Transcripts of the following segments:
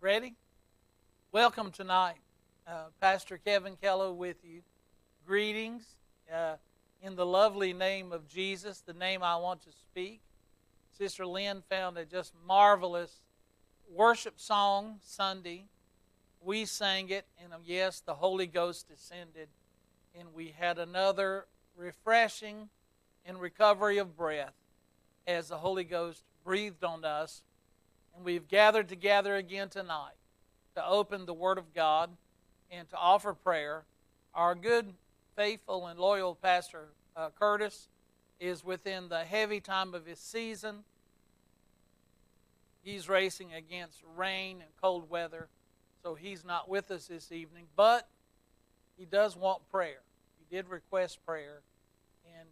Ready? Welcome tonight. Uh, Pastor Kevin Kello with you. Greetings uh, in the lovely name of Jesus, the name I want to speak. Sister Lynn found a just marvelous worship song Sunday. We sang it, and um, yes, the Holy Ghost descended, and we had another refreshing and recovery of breath as the Holy Ghost breathed on us. And we've gathered together again tonight to open the Word of God and to offer prayer. Our good, faithful, and loyal Pastor uh, Curtis is within the heavy time of his season. He's racing against rain and cold weather, so he's not with us this evening, but he does want prayer. He did request prayer, and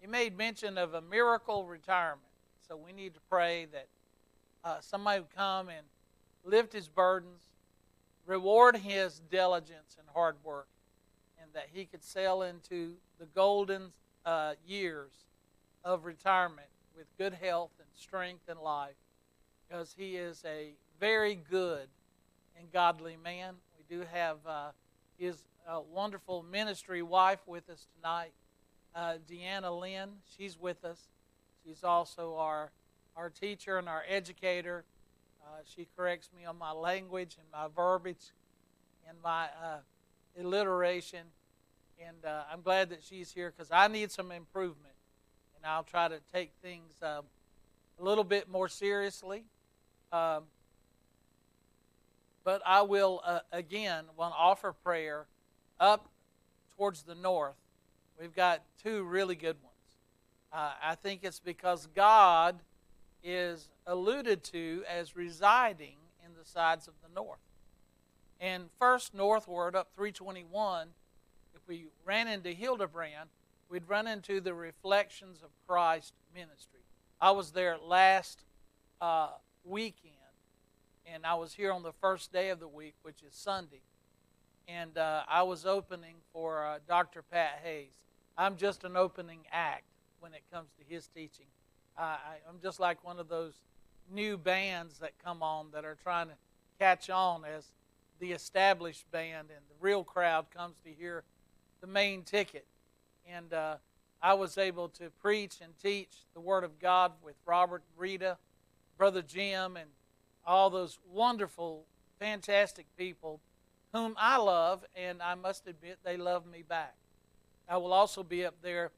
he made mention of a miracle retirement. So we need to pray that uh, somebody would come and lift his burdens, reward his diligence and hard work, and that he could sail into the golden uh, years of retirement with good health and strength and life because he is a very good and godly man. We do have uh, his uh, wonderful ministry wife with us tonight, uh, Deanna Lynn. She's with us. She's also our our teacher and our educator. Uh, she corrects me on my language and my verbiage and my uh, alliteration. And uh, I'm glad that she's here because I need some improvement. And I'll try to take things um, a little bit more seriously. Um, but I will, uh, again, want to offer prayer up towards the north. We've got two really good ones. Uh, I think it's because God is alluded to as residing in the sides of the north. And first northward up 321, if we ran into Hildebran, we'd run into the Reflections of Christ ministry. I was there last uh, weekend, and I was here on the first day of the week, which is Sunday. And uh, I was opening for uh, Dr. Pat Hayes. I'm just an opening act when it comes to his teaching. I, I'm just like one of those new bands that come on that are trying to catch on as the established band, and the real crowd comes to hear the main ticket. And uh, I was able to preach and teach the Word of God with Robert, Rita, Brother Jim, and all those wonderful, fantastic people whom I love, and I must admit they love me back. I will also be up there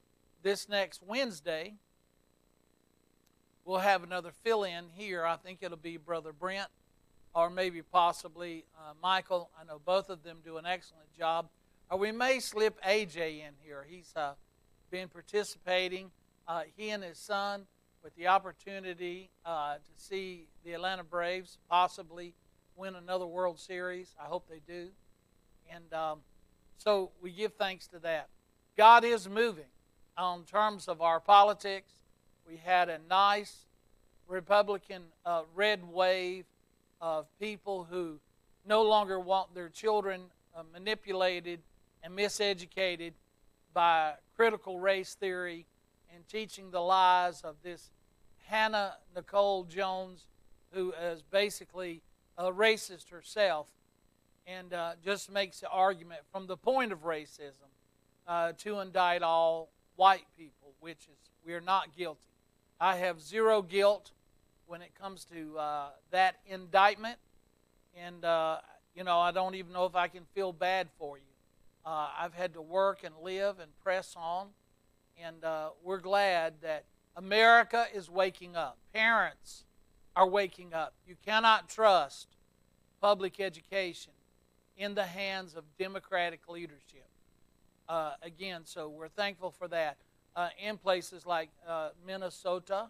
this next Wednesday. We'll have another fill in here. I think it'll be Brother Brent or maybe possibly uh, Michael. I know both of them do an excellent job. Or we may slip AJ in here. He's uh, been participating, uh, he and his son, with the opportunity uh, to see the Atlanta Braves possibly win another World Series. I hope they do. And um, so we give thanks to that. God is moving on terms of our politics. We had a nice Republican uh, red wave of people who no longer want their children uh, manipulated and miseducated by critical race theory and teaching the lies of this Hannah Nicole Jones, who is basically a racist herself, and uh, just makes the argument from the point of racism uh, to indict all white people, which is we are not guilty. I have zero guilt when it comes to uh, that indictment, and uh, you know I don't even know if I can feel bad for you. Uh, I've had to work and live and press on, and uh, we're glad that America is waking up. Parents are waking up. You cannot trust public education in the hands of Democratic leadership. Uh, again, so we're thankful for that. Uh, in places like uh, Minnesota,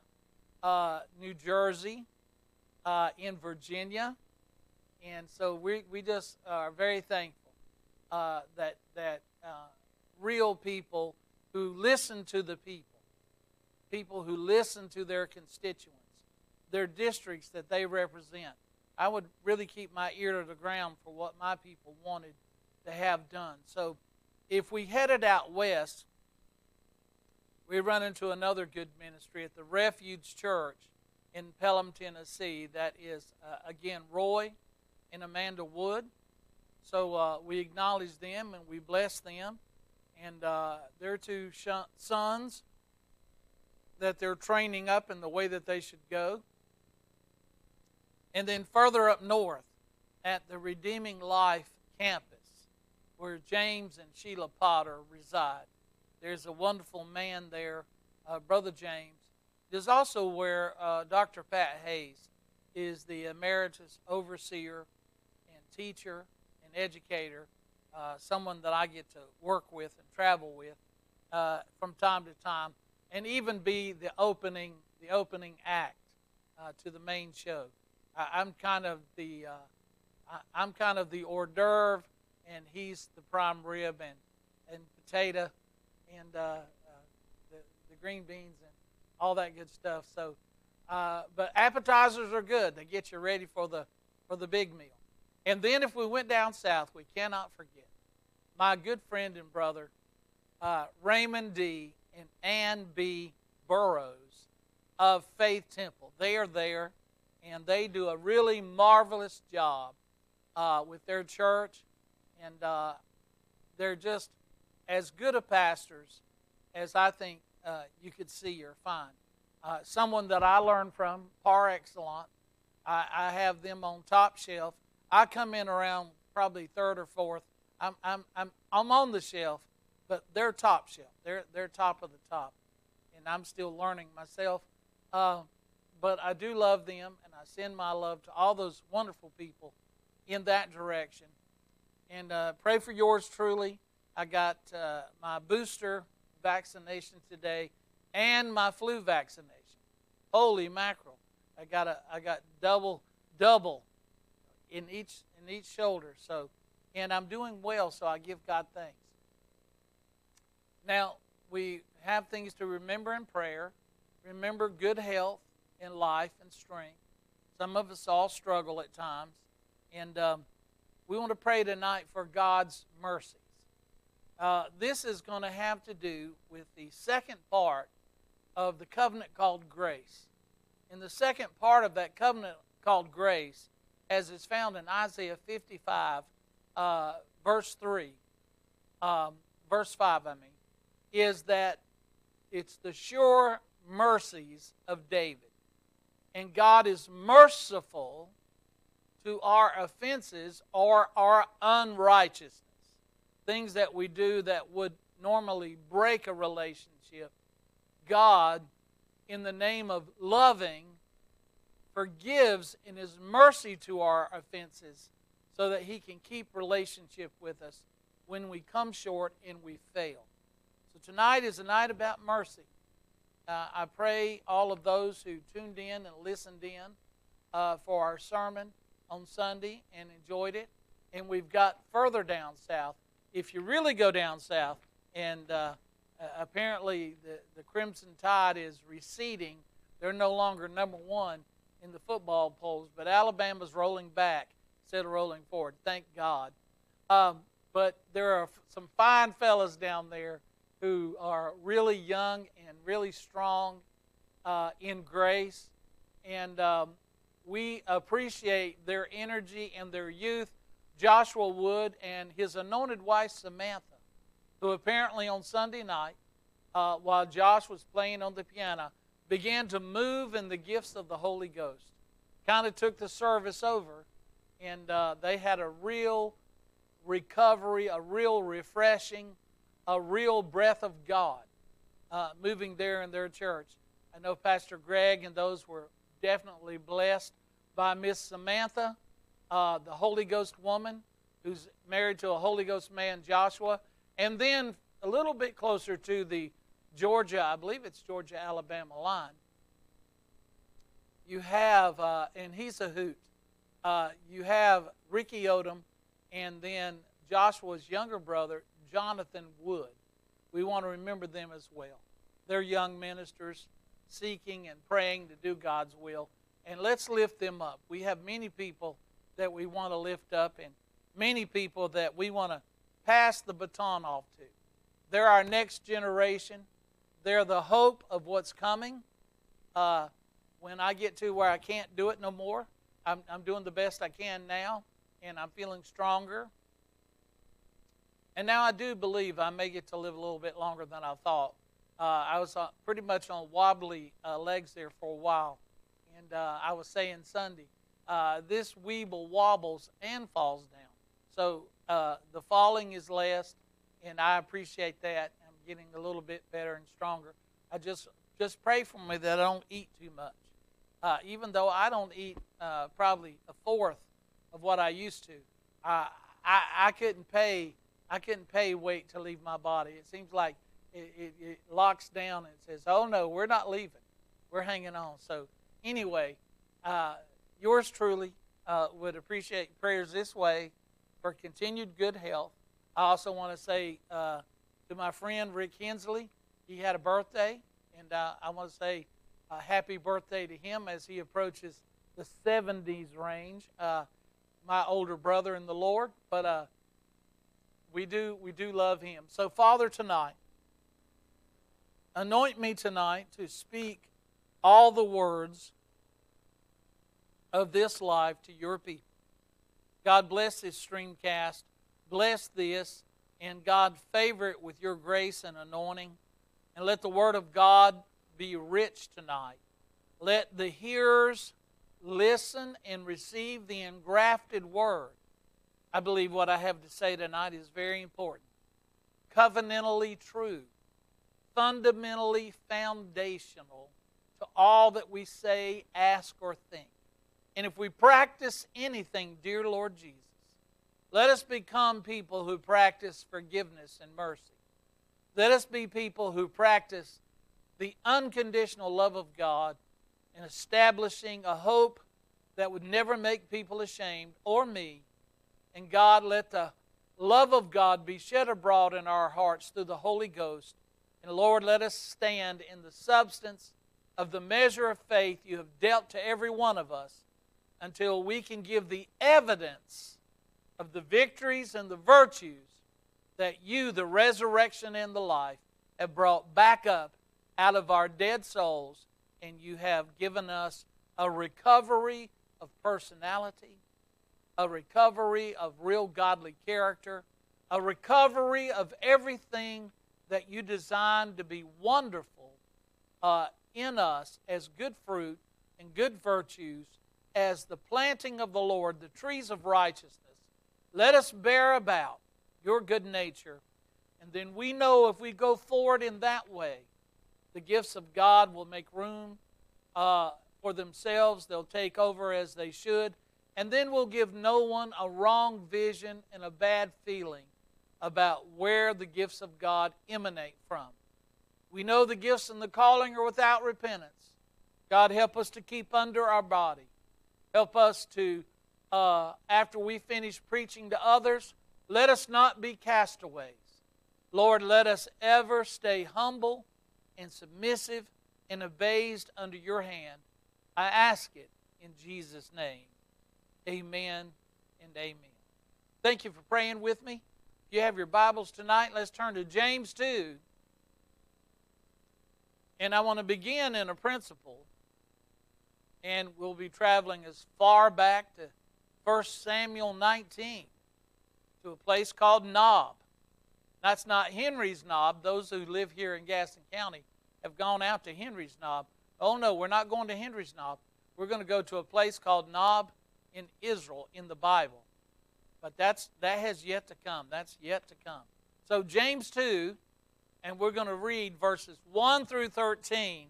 uh, New Jersey, uh, in Virginia, and so we, we just are very thankful uh, that that real people who listen to the people, people who listen to their constituents, their districts that they represent. I would really keep my ear to the ground for what my people wanted to have done. So if we headed out west, we run into another good ministry at the Refuge Church in Pelham, Tennessee. That is, uh, again, Roy and Amanda Wood. So uh, we acknowledge them and we bless them. And uh, their two sh- sons that they're training up in the way that they should go. And then further up north at the Redeeming Life campus, where James and Sheila Potter reside. There's a wonderful man there, uh, Brother James. Is also where uh, Dr. Pat Hayes is the emeritus overseer and teacher and educator, uh, someone that I get to work with and travel with uh, from time to time, and even be the opening the opening act uh, to the main show. I, am kind of the uh, I, am kind of the hors d'oeuvre, and he's the prime rib and and potato, and uh, the the green beans and all that good stuff. So, uh, but appetizers are good. They get you ready for the for the big meal. And then if we went down south, we cannot forget my good friend and brother uh, Raymond D. and Ann B. Burrows of Faith Temple. They are there and they do a really marvelous job uh, with their church, and uh, they're just as good a pastors as I think uh, you could see or find. Uh, someone that I learned from, par excellence. I, I, have them on top shelf. I come in around probably third or fourth. I'm, I'm, I'm, I'm on the shelf, but they're top shelf. They're, they're top of the top. And I'm still learning myself. Uh, but I do love them, and I send my love to all those wonderful people in that direction. And uh, pray for yours truly. I got uh, my booster vaccination today and my flu vaccination. Holy mackerel! I got a I got double double in each in each shoulder. So, and I'm doing well. So I give God thanks. Now we have things to remember in prayer. Remember good health and life and strength. Some of us all struggle at times. And um, we want to pray tonight for God's mercies. Uh, this is going to have to do with the second part of the covenant called grace. In the second part of that covenant called grace, as is found in Isaiah 55, uh, verse 3, um, verse 5, I mean, is that it's the sure mercies of David. And God is merciful to our offenses or our unrighteousness. Things that we do that would normally break a relationship. God, in the name of loving, forgives in His mercy to our offenses so that He can keep relationship with us when we come short and we fail. So tonight is a night about mercy. Uh, I pray all of those who tuned in and listened in uh, for our sermon on Sunday and enjoyed it. And we've got further down south. If you really go down south, and uh, apparently the, the Crimson Tide is receding, they're no longer number one in the football polls, but Alabama's rolling back instead of rolling forward. Thank God. Um, but there are some fine fellas down there who are really young and really strong uh, in grace. And um, we appreciate their energy and their youth. Joshua Wood and his anointed wife Samantha, who apparently on Sunday night, uh, while Josh was playing on the piano, began to move in the gifts of the Holy Ghost. Kind of took the service over, and uh, they had a real recovery, a real refreshing a real breath of God uh, moving there in their church. I know Pastor Greg and those were definitely blessed by Miss Samantha, uh, the Holy Ghost woman who's married to a Holy Ghost man, Joshua. And then a little bit closer to the Georgia, I believe it's Georgia Alabama line, you have, uh, and he's a hoot, uh, you have Ricky Odom and then Joshua's younger brother, Jonathan Wood. We want to remember them as well. They're young ministers seeking and praying to do God's will. And let's lift them up. We have many people that we want to lift up and many people that we want to pass the baton off to. They're our next generation. They're the hope of what's coming. Uh, when I get to where I can't do it no more, I'm, I'm doing the best I can now. and I'm feeling stronger. And now I do believe I may get to live a little bit longer than I thought. Uh, I was uh, pretty much on wobbly uh, legs there for a while. And uh, I was saying Sunday, uh, this weeble wobbles and falls down. So uh, the falling is less, and I appreciate that. I'm getting a little bit better and stronger. I just just pray for me that I don't eat too much. even though I don't eat probably a fourth of what I used to, I, I couldn't pay I couldn't pay weight to leave my body. It seems like it, it, it locks down and says, "Oh no, we're not leaving. We're hanging on." So anyway, uh, yours truly uh, would appreciate prayers this way for continued good health. I also want to say uh, to my friend Rick Hensley, he had a birthday, and uh, I want to say a happy birthday to him as he approaches the 70s range. Uh, my older brother in the Lord, but uh, we do we do love him. So Father tonight, anoint me tonight to speak all the words of this life to your people. God bless this streamcast. Bless this and God favor it with your grace and anointing. And let the word of God be rich tonight. Let the hearers listen and receive the engrafted word I believe what I have to say tonight is very important. Covenantally true, fundamentally foundational to all that we say, ask, or think. And if we practice anything, dear Lord Jesus, let us become people who practice forgiveness and mercy. Let us be people who practice the unconditional love of God in establishing a hope that would never make people ashamed or me and God, let the love of God be shed abroad in our hearts through the Holy Ghost. And Lord, let us stand in the substance of the measure of faith you have dealt to every one of us until we can give the evidence of the victories and the virtues that you, the resurrection and the life, have brought back up out of our dead souls, and you have given us a recovery of personality, a recovery of real godly character, a recovery of everything that you designed to be wonderful uh, in us as good fruit and good virtues, as the planting of the Lord, the trees of righteousness. Let us bear about your good nature. And then we know if we go forward in that way, the gifts of God will make room uh, for themselves. They'll take over as they should and then we'll give no one a wrong vision and a bad feeling about where the gifts of God emanate from. We know the gifts and the calling are without repentance. God, help us to keep under our body. Help us to, uh, after we finish preaching to others, let us not be castaways. Lord, let us ever stay humble and submissive and abased under your hand. I ask it in Jesus' name. Amen and amen. Thank you for praying with me. If you have your Bibles tonight, let's turn to James 2. And I want to begin in a principle. And we'll be traveling as far back to 1 Samuel 19 to a place called Nob. That's not Henry's Knob. Those who live here in Gaston County have gone out to Henry's Knob. Oh no, we're not going to Henry's Knob. We're going to go to a place called Nob in Israel in the Bible. But that's that has yet to come. That's yet to come. So James 2 and we're going to read verses 1 through 13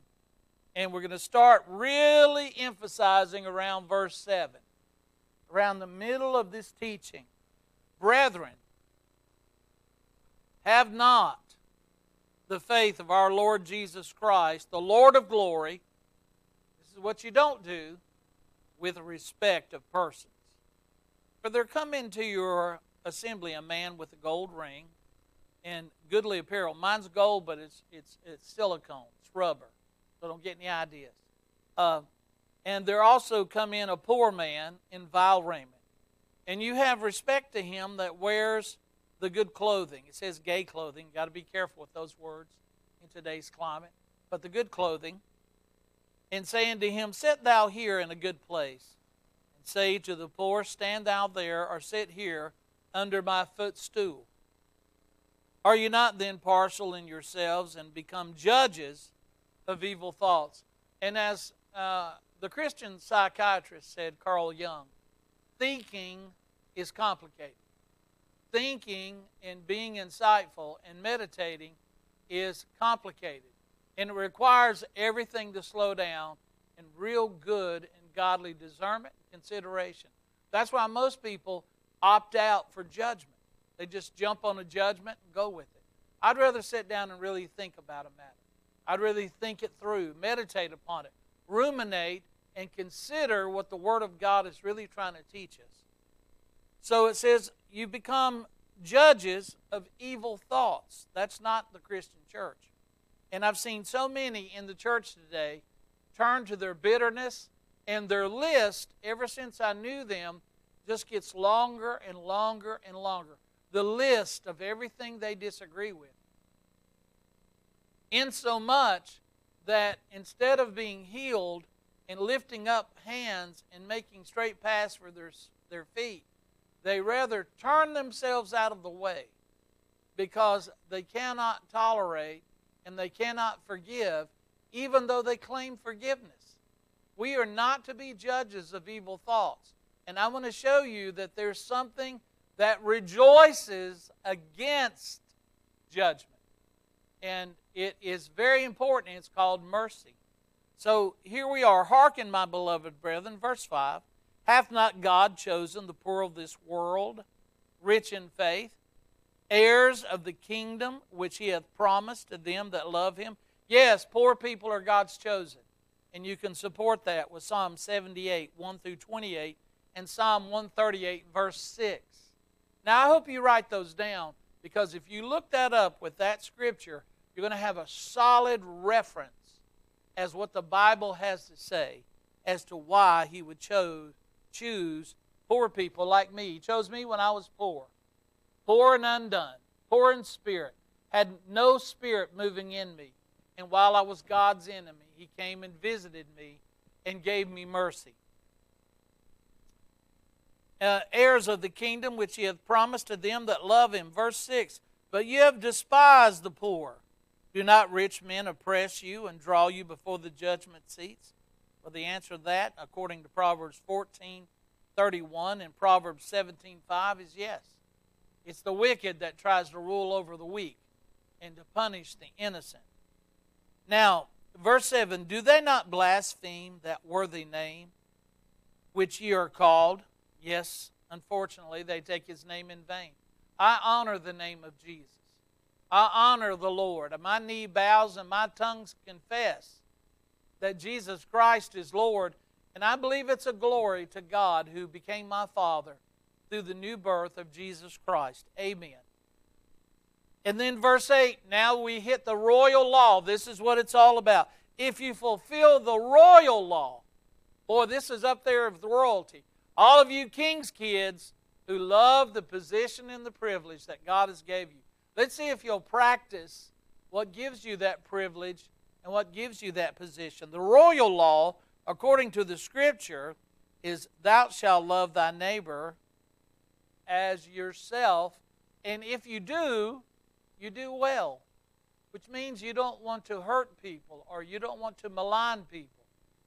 and we're going to start really emphasizing around verse 7. Around the middle of this teaching. Brethren, have not the faith of our Lord Jesus Christ, the Lord of glory. This is what you don't do with respect of persons. For there come into your assembly a man with a gold ring and goodly apparel. Mine's gold, but it's it's it's silicone, it's rubber, so don't get any ideas. Uh, and there also come in a poor man in vile raiment, and you have respect to him that wears the good clothing. It says gay clothing. You've got to be careful with those words in today's climate. But the good clothing and saying to him, Sit thou here in a good place. And say to the poor, Stand thou there, or sit here under my footstool? Are you not then partial in yourselves and become judges of evil thoughts? And as uh, the Christian psychiatrist said, Carl Jung, thinking is complicated. Thinking and being insightful and meditating is complicated. And it requires everything to slow down and real good and godly discernment and consideration. That's why most people opt out for judgment. They just jump on a judgment and go with it. I'd rather sit down and really think about a matter. I'd really think it through, meditate upon it, ruminate, and consider what the Word of God is really trying to teach us. So it says, You become judges of evil thoughts. That's not the Christian church. And I've seen so many in the church today turn to their bitterness, and their list, ever since I knew them, just gets longer and longer and longer. The list of everything they disagree with. In so much that instead of being healed and lifting up hands and making straight paths for their, their feet, they rather turn themselves out of the way because they cannot tolerate and they cannot forgive, even though they claim forgiveness. We are not to be judges of evil thoughts. And I want to show you that there's something that rejoices against judgment. And it is very important. It's called mercy. So here we are. Hearken, my beloved brethren, verse 5. Hath not God chosen the poor of this world, rich in faith, heirs of the kingdom which he hath promised to them that love him? Yes, poor people are God's chosen. And you can support that with Psalm 78, 1 through 28, and Psalm 138, verse 6. Now, I hope you write those down because if you look that up with that scripture, you're going to have a solid reference as what the Bible has to say as to why he would chose, choose poor people like me. He chose me when I was poor, poor and undone, poor in spirit, had no spirit moving in me. And while I was God's enemy, he came and visited me and gave me mercy. Uh, heirs of the kingdom which he hath promised to them that love him. Verse 6 But you have despised the poor. Do not rich men oppress you and draw you before the judgment seats? Well, the answer to that, according to Proverbs 14 31 and Proverbs 17 5, is yes. It's the wicked that tries to rule over the weak and to punish the innocent. Now, verse 7 Do they not blaspheme that worthy name which ye are called? Yes, unfortunately, they take his name in vain. I honor the name of Jesus. I honor the Lord. And my knee bows and my tongues confess that Jesus Christ is Lord. And I believe it's a glory to God who became my Father through the new birth of Jesus Christ. Amen. And then verse 8, now we hit the royal law. This is what it's all about. If you fulfill the royal law, boy, this is up there of the royalty. All of you king's kids who love the position and the privilege that God has gave you. Let's see if you'll practice what gives you that privilege and what gives you that position. The royal law, according to the scripture, is thou shalt love thy neighbor as yourself. And if you do, you do well, which means you don't want to hurt people or you don't want to malign people.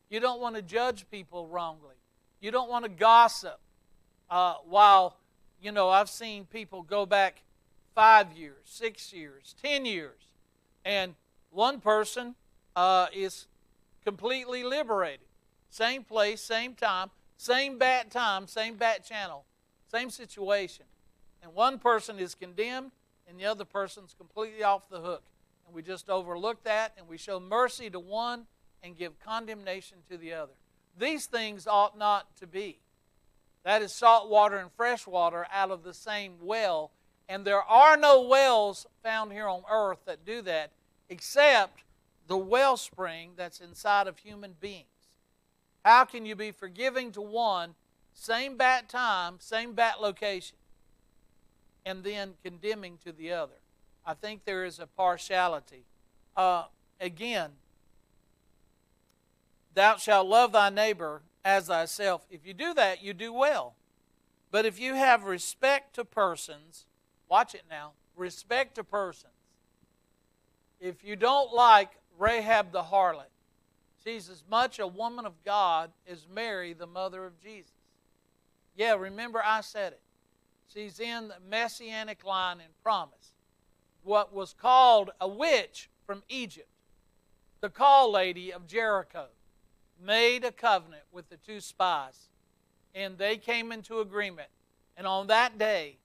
You don't want to judge people wrongly. You don't want to gossip. Uh, while, you know, I've seen people go back five years, six years, ten years. And one person uh, is completely liberated. Same place, same time, same bat time, same bat channel, same situation. And one person is condemned and the other person's completely off the hook. And we just overlook that and we show mercy to one and give condemnation to the other. These things ought not to be. That is salt water and fresh water out of the same well and there are no wells found here on earth that do that except the wellspring that's inside of human beings. How can you be forgiving to one, same bat time, same bat location, and then condemning to the other? I think there is a partiality. Uh, again, thou shalt love thy neighbor as thyself. If you do that, you do well. But if you have respect to persons, watch it now respect to persons. If you don't like Rahab the harlot, she's as much a woman of God as Mary, the mother of Jesus. Yeah, remember I said it. She's in the messianic line and promise. What was called a witch from Egypt, the call lady of Jericho, made a covenant with the two spies, and they came into agreement. And on that day,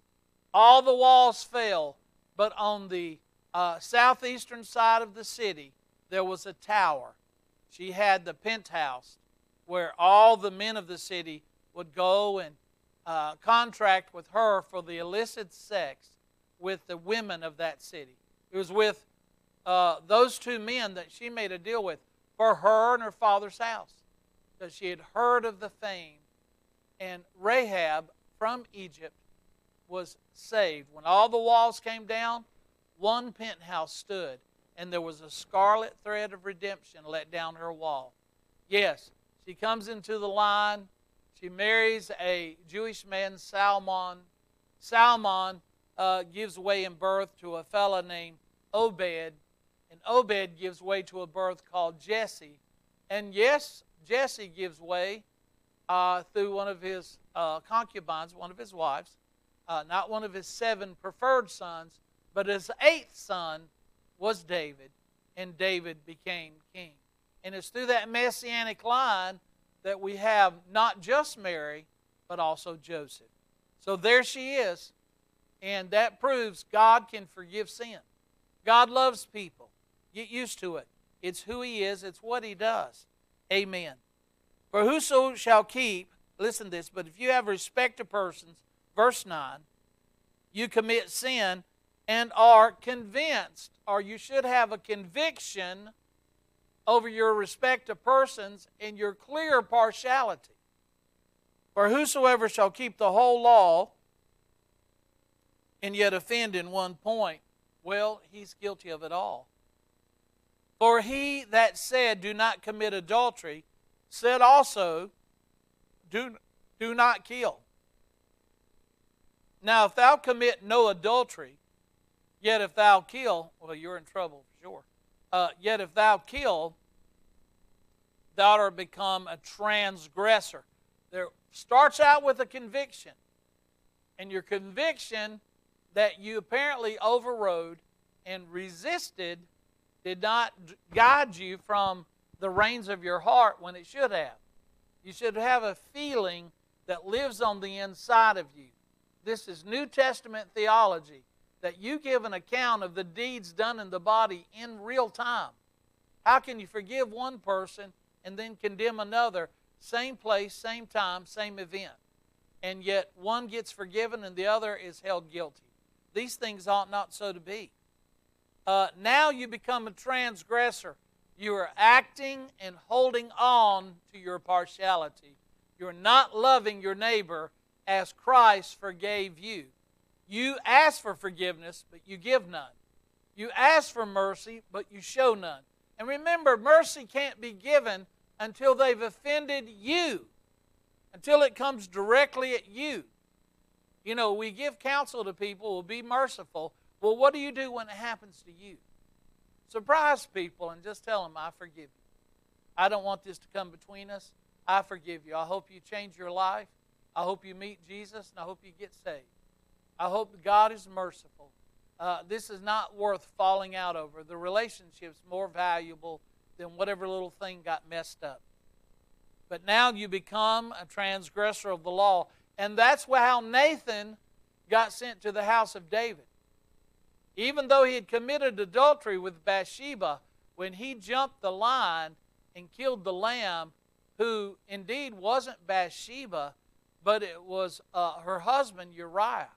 all the walls fell, but on the uh, southeastern side of the city, there was a tower. She had the penthouse where all the men of the city would go and uh, contract with her for the illicit sex with the women of that city. It was with uh, those two men that she made a deal with for her and her father's house because she had heard of the fame. And Rahab from Egypt was saved. When all the walls came down, one penthouse stood, and there was a scarlet thread of redemption let down her wall. Yes, she comes into the line. She marries a Jewish man, Salmon. Salmon uh, gives way in birth to a fellow named Obed, and Obed gives way to a birth called Jesse. And yes, Jesse gives way uh, through one of his uh, concubines, one of his wives, uh, not one of his seven preferred sons, but his eighth son was David, and David became king. And it's through that messianic line that we have not just Mary, but also Joseph. So there she is, and that proves God can forgive sin. God loves people. Get used to it. It's who He is, it's what He does. Amen. For whoso shall keep, listen to this, but if you have respect to persons, verse 9, you commit sin and are convinced, or you should have a conviction over your respect to persons and your clear partiality. For whosoever shall keep the whole law and yet offend in one point, well, he's guilty of it all. For he that said, Do not commit adultery, said also, Do, do not kill. Now, if thou commit no adultery, yet if thou kill, well, you're in trouble for sure. Uh, yet if thou kill, thou art become a transgressor. There starts out with a conviction, and your conviction that you apparently overrode and resisted did not guide you from the reins of your heart when it should have. You should have a feeling that lives on the inside of you. This is New Testament theology that you give an account of the deeds done in the body in real time. How can you forgive one person and then condemn another? Same place, same time, same event. And yet one gets forgiven and the other is held guilty. These things ought not so to be. Uh, now you become a transgressor. You are acting and holding on to your partiality. You're not loving your neighbor as Christ forgave you. You ask for forgiveness, but you give none. You ask for mercy, but you show none. And remember, mercy can't be given until they've offended you, until it comes directly at you. You know, we give counsel to people, we'll be merciful. Well, what do you do when it happens to you? Surprise people and just tell them, I forgive you. I don't want this to come between us. I forgive you. I hope you change your life. I hope you meet Jesus and I hope you get saved. I hope God is merciful. Uh, this is not worth falling out over. The relationship's more valuable than whatever little thing got messed up. But now you become a transgressor of the law. And that's how Nathan got sent to the house of David. Even though he had committed adultery with Bathsheba, when he jumped the line and killed the lamb, who indeed wasn't Bathsheba, but it was uh, her husband, Uriah.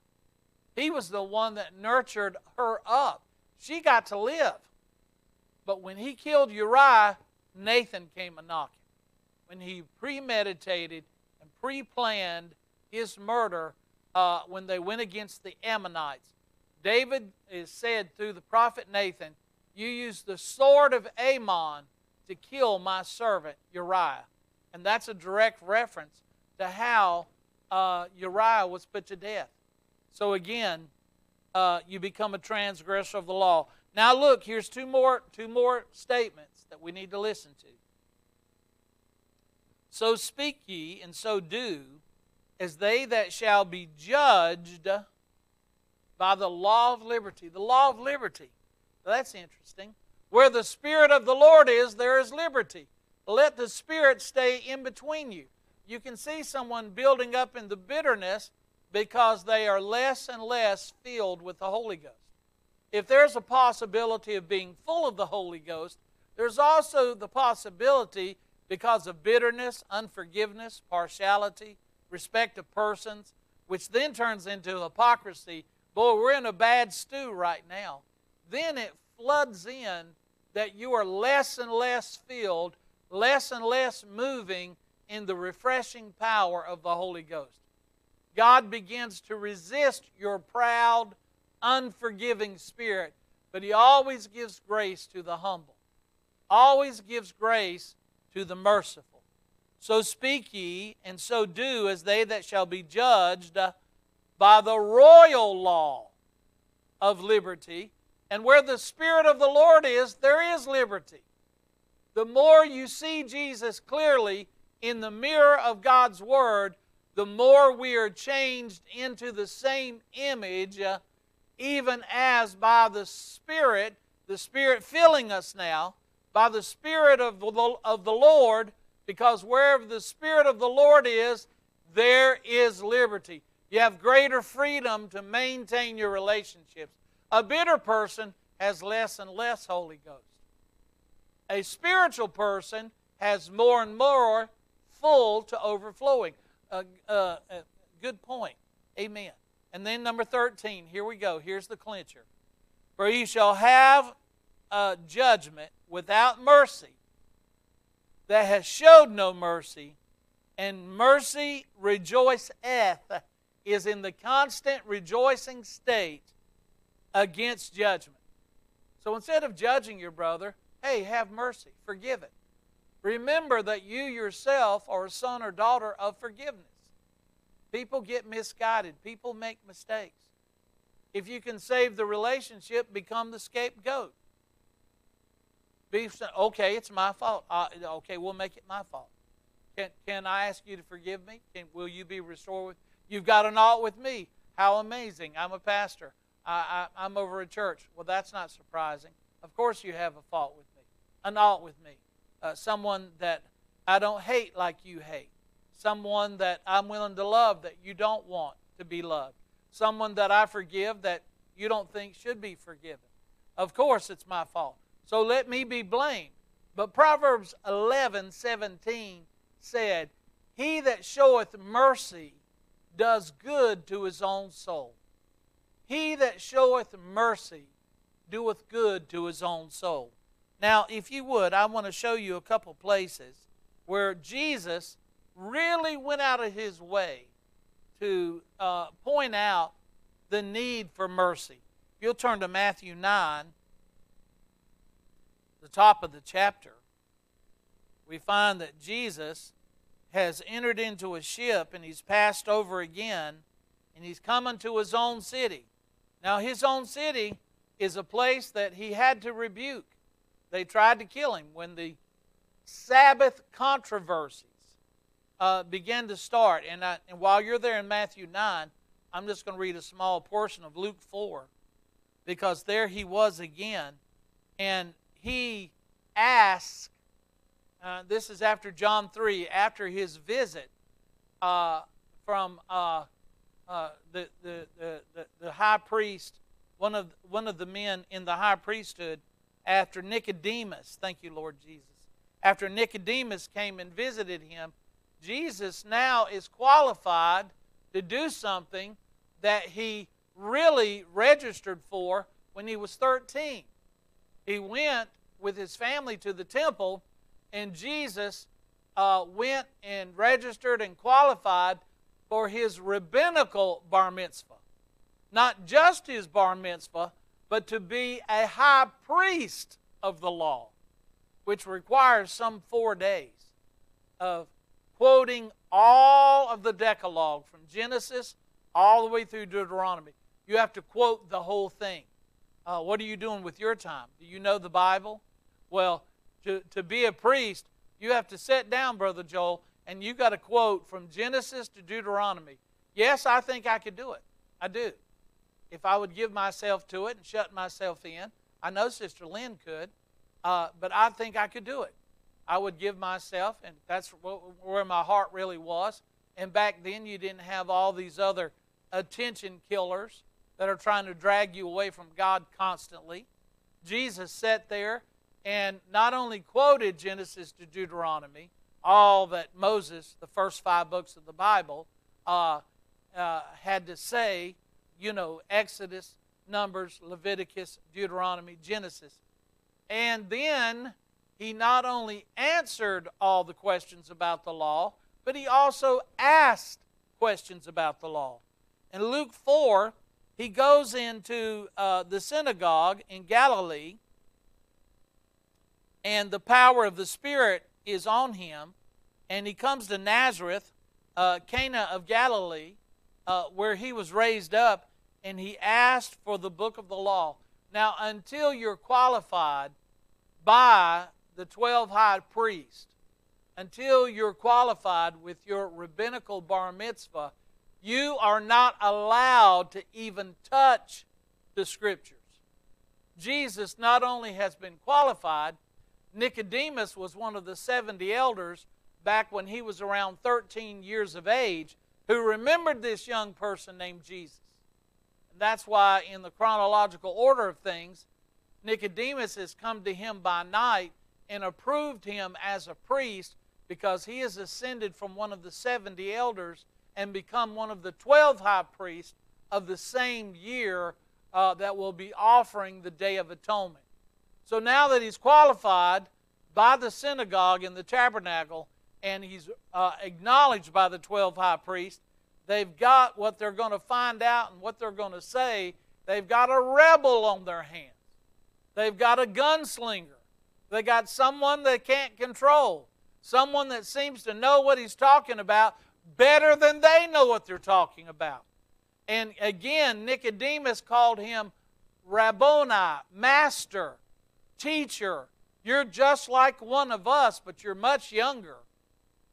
He was the one that nurtured her up. She got to live. But when he killed Uriah, Nathan came a knocking. When he premeditated and pre planned his murder uh, when they went against the Ammonites. David is said through the prophet Nathan, You used the sword of Ammon to kill my servant Uriah. And that's a direct reference to how uh, Uriah was put to death. So again, uh, you become a transgressor of the law. Now look, here's two more two more statements that we need to listen to. So speak ye, and so do, as they that shall be judged by the law of liberty. The law of liberty. that's interesting. Where the Spirit of the Lord is, there is liberty. Let the Spirit stay in between you. You can see someone building up in the bitterness because they are less and less filled with the Holy Ghost. If there's a possibility of being full of the Holy Ghost, there's also the possibility because of bitterness, unforgiveness, partiality, respect of persons, which then turns into hypocrisy. Boy, we're in a bad stew right now. Then it floods in that you are less and less filled, less and less moving in the refreshing power of the Holy Ghost. God begins to resist your proud, unforgiving spirit, but He always gives grace to the humble, always gives grace to the merciful. So speak ye, and so do as they that shall be judged by the royal law of liberty and where the Spirit of the Lord is, there is liberty. The more you see Jesus clearly in the mirror of God's Word, the more we are changed into the same image, uh, even as by the Spirit, the Spirit filling us now, by the Spirit of the, of the Lord, because wherever the Spirit of the Lord is, there is liberty. You have greater freedom to maintain your relationships. A bitter person has less and less Holy Ghost. A spiritual person has more and more full to overflowing. Uh, uh, uh, good point. Amen. And then number 13, here we go. Here's the clincher. For ye shall have a judgment without mercy that has showed no mercy, and mercy rejoiceth, is in the constant rejoicing state against judgment. So instead of judging your brother, hey, have mercy, forgive it. Remember that you yourself are a son or daughter of forgiveness. People get misguided, people make mistakes. If you can save the relationship, become the scapegoat. Be, okay, it's my fault. Uh, okay, we'll make it my fault. Can, can I ask you to forgive me? Can, will you be restored with? You've got an alt with me. How amazing! I'm a pastor. I, I, am over a church. Well, that's not surprising. Of course, you have a fault with me, an alt with me, uh, someone that I don't hate like you hate, someone that I'm willing to love that you don't want to be loved, someone that I forgive that you don't think should be forgiven. Of course, it's my fault. So let me be blamed. But Proverbs 11 17 said, He that showeth mercy does good to his own soul. He that showeth mercy doeth good to his own soul. Now, if you would, I want to show you a couple places where Jesus really went out of his way to uh, point out the need for mercy. You'll turn to Matthew 9, the top of the chapter, we find that Jesus has entered into a ship and he's passed over again and he's coming to his own city. Now, his own city is a place that he had to rebuke. They tried to kill him when the Sabbath controversies uh, began to start. And, I, and while you're there in Matthew 9, I'm just going to read a small portion of Luke 4 because there he was again. And he asked, uh, this is after John 3, after his visit uh, from uh, uh, the, the, the, the, high priest, one of, one of the men in the high priesthood, after Nicodemus, thank you, Lord Jesus, after Nicodemus came and visited him, Jesus now is qualified to do something that he really registered for when he was 13. He went with his family to the temple, and Jesus uh, went and registered and qualified for his rabbinical bar mitzvah. Not just his bar mitzvah, but to be a high priest of the law, which requires some four days of quoting all of the Decalogue from Genesis all the way through Deuteronomy. You have to quote the whole thing. Uh, what are you doing with your time? Do you know the Bible? Well, to, to be a priest, you have to sit down, Brother Joel, and you got to quote from Genesis to Deuteronomy. Yes, I think I could do it. I do. If I would give myself to it and shut myself in, I know Sister Lynn could, uh, but I think I could do it. I would give myself, and that's where my heart really was. And back then, you didn't have all these other attention killers that are trying to drag you away from God constantly. Jesus sat there and not only quoted Genesis to Deuteronomy, all that Moses, the first five books of the Bible, uh, uh, had to say, you know, Exodus, Numbers, Leviticus, Deuteronomy, Genesis. And then he not only answered all the questions about the law, but he also asked questions about the law. In Luke 4, he goes into uh, the synagogue in Galilee, and the power of the Spirit is on him, and he comes to Nazareth, uh, Cana of Galilee, uh, where he was raised up, and he asked for the book of the law. Now, until you're qualified by the 12 high priests, until you're qualified with your rabbinical bar mitzvah, you are not allowed to even touch the scriptures. Jesus not only has been qualified, Nicodemus was one of the 70 elders back when he was around 13 years of age who remembered this young person named Jesus. That's why, in the chronological order of things, Nicodemus has come to him by night and approved him as a priest because he has ascended from one of the 70 elders and become one of the 12 high priests of the same year uh, that will be offering the Day of Atonement. So now that he's qualified by the synagogue in the tabernacle and he's uh, acknowledged by the 12 high priests, they've got what they're going to find out and what they're going to say. They've got a rebel on their hands, they've got a gunslinger, they got someone they can't control, someone that seems to know what he's talking about better than they know what they're talking about. And again, Nicodemus called him Rabboni, master teacher, you're just like one of us, but you're much younger.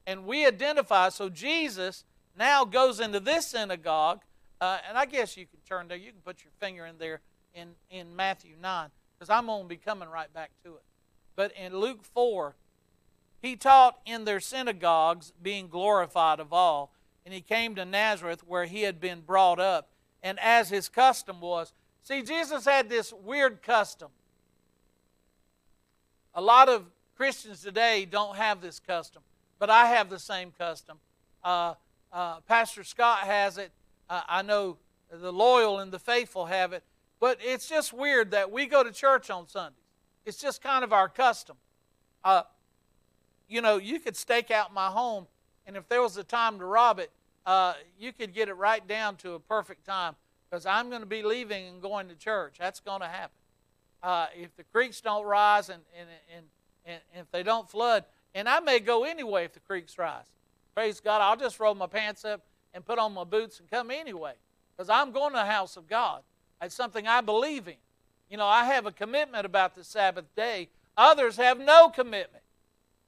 And we identify. So Jesus now goes into this synagogue, uh, and I guess you can turn there. You can put your finger in there in, in Matthew 9, because I'm going to be coming right back to it. But in Luke 4, he taught in their synagogues, being glorified of all. And he came to Nazareth, where he had been brought up. And as his custom was, see, Jesus had this weird custom. A lot of Christians today don't have this custom, but I have the same custom. Uh, uh, Pastor Scott has it. Uh, I know the loyal and the faithful have it. But it's just weird that we go to church on Sundays. It's just kind of our custom. Uh, you know, you could stake out my home, and if there was a time to rob it, uh, you could get it right down to a perfect time because I'm going to be leaving and going to church. That's going to happen uh, if the creeks don't rise and, and, and, and, if they don't flood, and I may go anyway if the creeks rise. Praise God, I'll just roll my pants up and put on my boots and come anyway because I'm going to the house of God. It's something I believe in. You know, I have a commitment about the Sabbath day. Others have no commitment.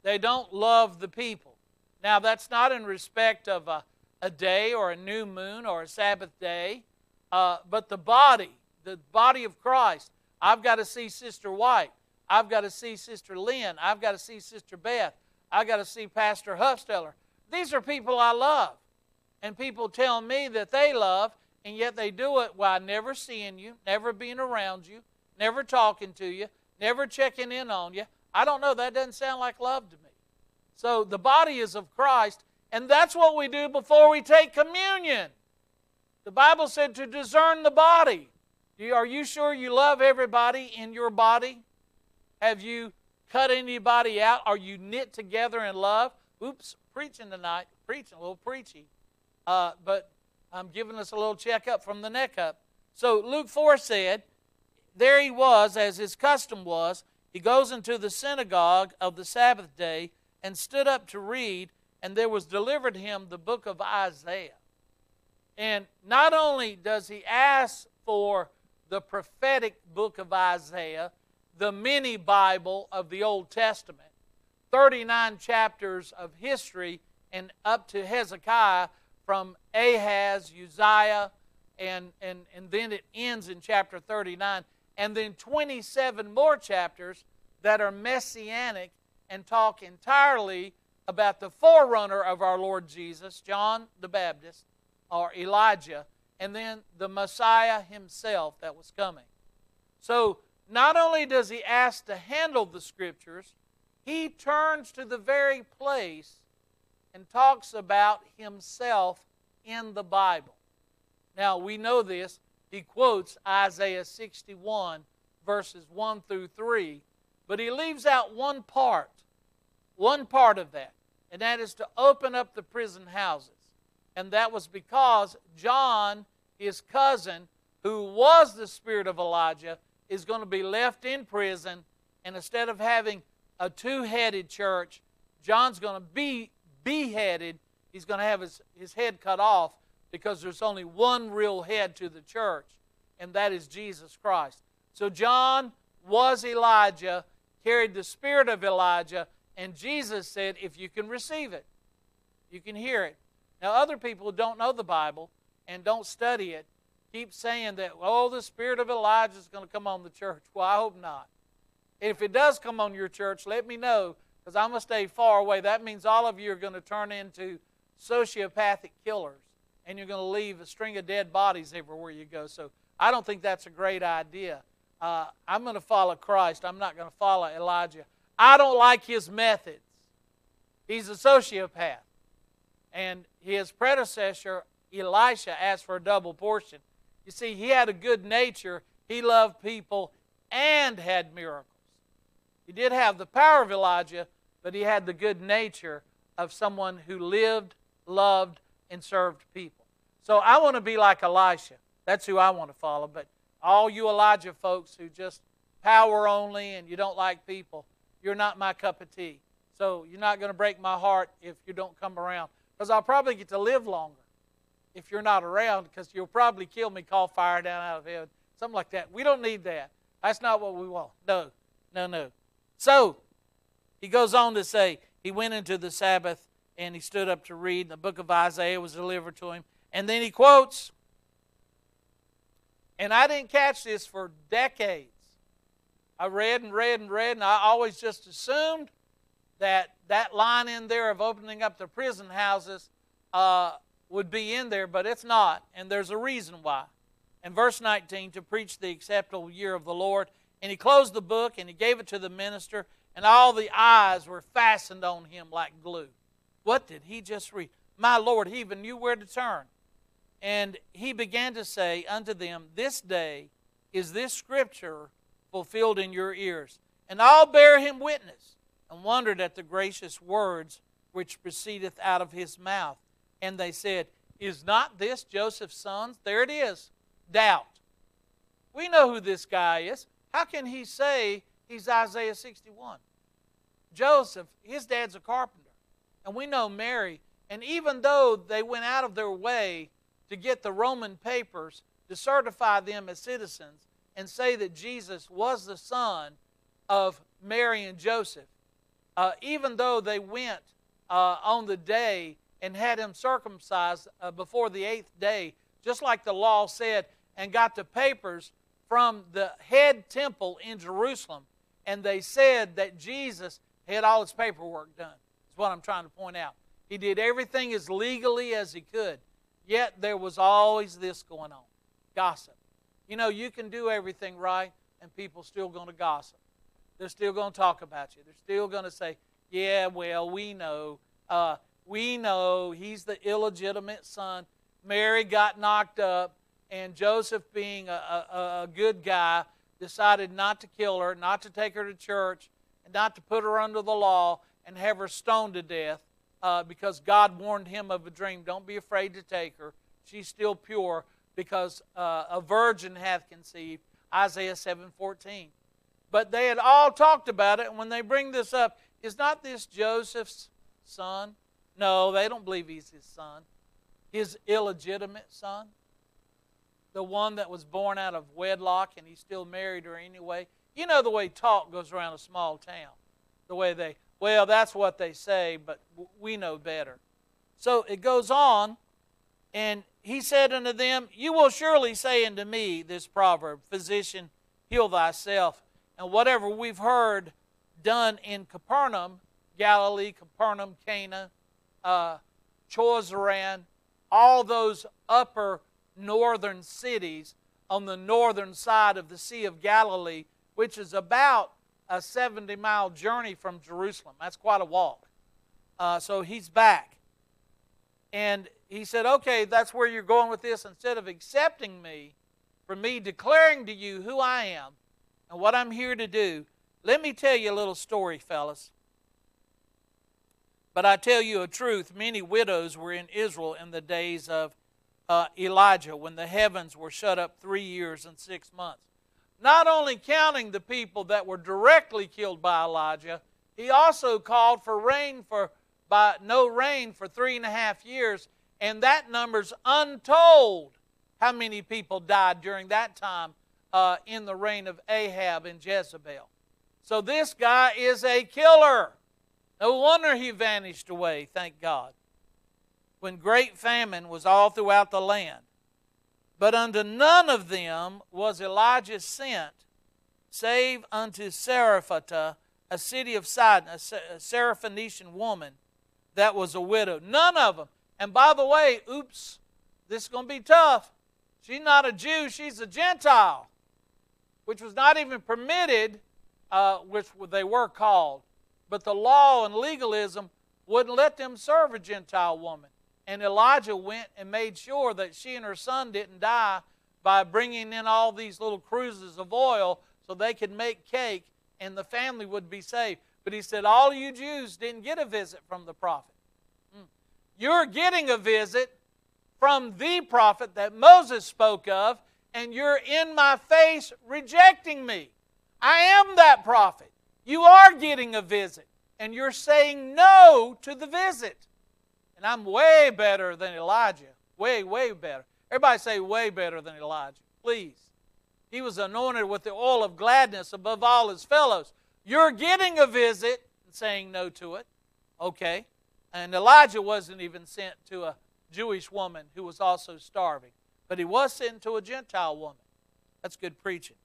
They don't love the people. Now, that's not in respect of a, a day or a new moon or a Sabbath day, uh, but the body, the body of Christ, I've got to see Sister White. I've got to see Sister Lynn. I've got to see Sister Beth. I've got to see Pastor Huffsteller. These are people I love. And people tell me that they love, and yet they do it while never seeing you, never being around you, never talking to you, never checking in on you. I don't know. That doesn't sound like love to me. So the body is of Christ, and that's what we do before we take communion. The Bible said to discern the body. Are you sure you love everybody in your body? Have you cut anybody out? Are you knit together in love? Oops, preaching tonight. Preaching, a little preachy. Uh, but I'm giving us a little checkup from the neck up. So Luke 4 said, There he was, as his custom was. He goes into the synagogue of the Sabbath day and stood up to read. and there was delivered him the book of Isaiah. And not only does he ask for the prophetic book of Isaiah, the mini Bible of the Old Testament, 39 chapters of history and up to Hezekiah from Ahaz, Uzziah, and, and, and then it ends in chapter 39. And then 27 more chapters that are messianic and talk entirely about the forerunner of our Lord Jesus, John the Baptist, or Elijah, and then the Messiah himself that was coming. So, not only does he ask to handle the scriptures, he turns to the very place and talks about himself in the Bible. Now, we know this. He quotes Isaiah 61, verses 1 through 3, but he leaves out one part, one part of that, and that is to open up the prison houses. And that was because John, his cousin, who was the spirit of Elijah, is going to be left in prison, and instead of having a two headed church, John's going to be beheaded. He's going to have his, his head cut off because there's only one real head to the church, and that is Jesus Christ. So John was Elijah, carried the spirit of Elijah, and Jesus said, if you can receive it, you can hear it. Now, other people who don't know the Bible and don't study it keep saying that, oh, the spirit of Elijah is going to come on the church. Well, I hope not. If it does come on your church, let me know because I'm going to stay far away. That means all of you are going to turn into sociopathic killers and you're going to leave a string of dead bodies everywhere you go. So I don't think that's a great idea. Uh, I'm going to follow Christ. I'm not going to follow Elijah. I don't like his methods. He's a sociopath. And his predecessor, Elisha, asked for a double portion. You see, he had a good nature, he loved people, and had miracles. He did have the power of Elijah, but he had the good nature of someone who lived, loved, and served people. So I want to be like Elisha. That's who I want to follow. But all you Elijah folks who just power only and you don't like people, you're not my cup of tea. So you're not going to break my heart if you don't come around. Because I'll probably get to live longer if you're not around because you'll probably kill me, call fire down out of heaven, something like that. We don't need that. That's not what we want. No, no, no. So he goes on to say, he went into the Sabbath and he stood up to read. The book of Isaiah was delivered to him. And then he quotes, and I didn't catch this for decades. I read and read and read, and I always just assumed that that line in there of opening up the prison houses uh, would be in there, but it's not, and there's a reason why. In verse 19, to preach the acceptable year of the Lord, and he closed the book and he gave it to the minister, and all the eyes were fastened on him like glue. What did he just read? My Lord, he even knew where to turn. And he began to say unto them, This day is this scripture fulfilled in your ears. And all bear him witness, and wondered at the gracious words which proceedeth out of his mouth. And they said, Is not this Joseph's son? There it is. Doubt. We know who this guy is. How can he say he's Isaiah 61? Joseph, his dad's a carpenter. And we know Mary. And even though they went out of their way to get the Roman papers to certify them as citizens and say that Jesus was the son of Mary and Joseph, uh, even though they went uh, on the day and had him circumcised uh, before the eighth day, just like the law said, and got the papers from the head temple in Jerusalem, and they said that Jesus had all his paperwork done. Is what I'm trying to point out. He did everything as legally as he could. Yet there was always this going on gossip. You know, you can do everything right, and people still going to gossip. They're still going to talk about you. They're still going to say, yeah, well, we know. Uh, we know he's the illegitimate son. Mary got knocked up, and Joseph, being a, a, a good guy, decided not to kill her, not to take her to church, and not to put her under the law and have her stoned to death uh, because God warned him of a dream. Don't be afraid to take her. She's still pure because uh, a virgin hath conceived. Isaiah 7:14. But they had all talked about it, and when they bring this up, is not this Joseph's son? No, they don't believe he's his son. His illegitimate son. The one that was born out of wedlock and he still married her anyway. You know the way talk goes around a small town. The way they, well, that's what they say, but we know better. So it goes on, and he said unto them, You will surely say unto me this proverb, Physician, heal thyself. And whatever we've heard done in Capernaum, Galilee, Capernaum, Cana, uh, Chorazin, all those upper northern cities on the northern side of the Sea of Galilee, which is about a 70 mile journey from Jerusalem. That's quite a walk. Uh, so he's back. And he said, Okay, that's where you're going with this. Instead of accepting me, for me declaring to you who I am and what I'm here to do, let me tell you a little story, fellas. But I tell you a truth many widows were in Israel in the days of uh, Elijah when the heavens were shut up three years and six months. Not only counting the people that were directly killed by Elijah, he also called for rain for by no rain for three and a half years, and that number's untold how many people died during that time uh, in the reign of Ahab and Jezebel. So this guy is a killer. No wonder he vanished away, thank God. When great famine was all throughout the land. But unto none of them was Elijah sent, save unto Seraphata, a city of Sidon, a Syrophoenician woman that was a widow. None of them. And by the way, oops, this is going to be tough. She's not a Jew, she's a Gentile, which was not even permitted, uh, which they were called but the law and legalism wouldn't let them serve a Gentile woman. And Elijah went and made sure that she and her son didn't die by bringing in all these little cruses of oil so they could make cake and the family would be saved. But he said, All you Jews didn't get a visit from the prophet. Hmm. You're getting a visit from the prophet that Moses spoke of, and you're in my face rejecting me. I am that prophet. You are getting a visit, and you're saying no to the visit. And I'm way better than Elijah. Way, way better. Everybody say, way better than Elijah, please. He was anointed with the oil of gladness above all his fellows. You're getting a visit and saying no to it. Okay. And Elijah wasn't even sent to a Jewish woman who was also starving, but he was sent to a Gentile woman. That's good preaching.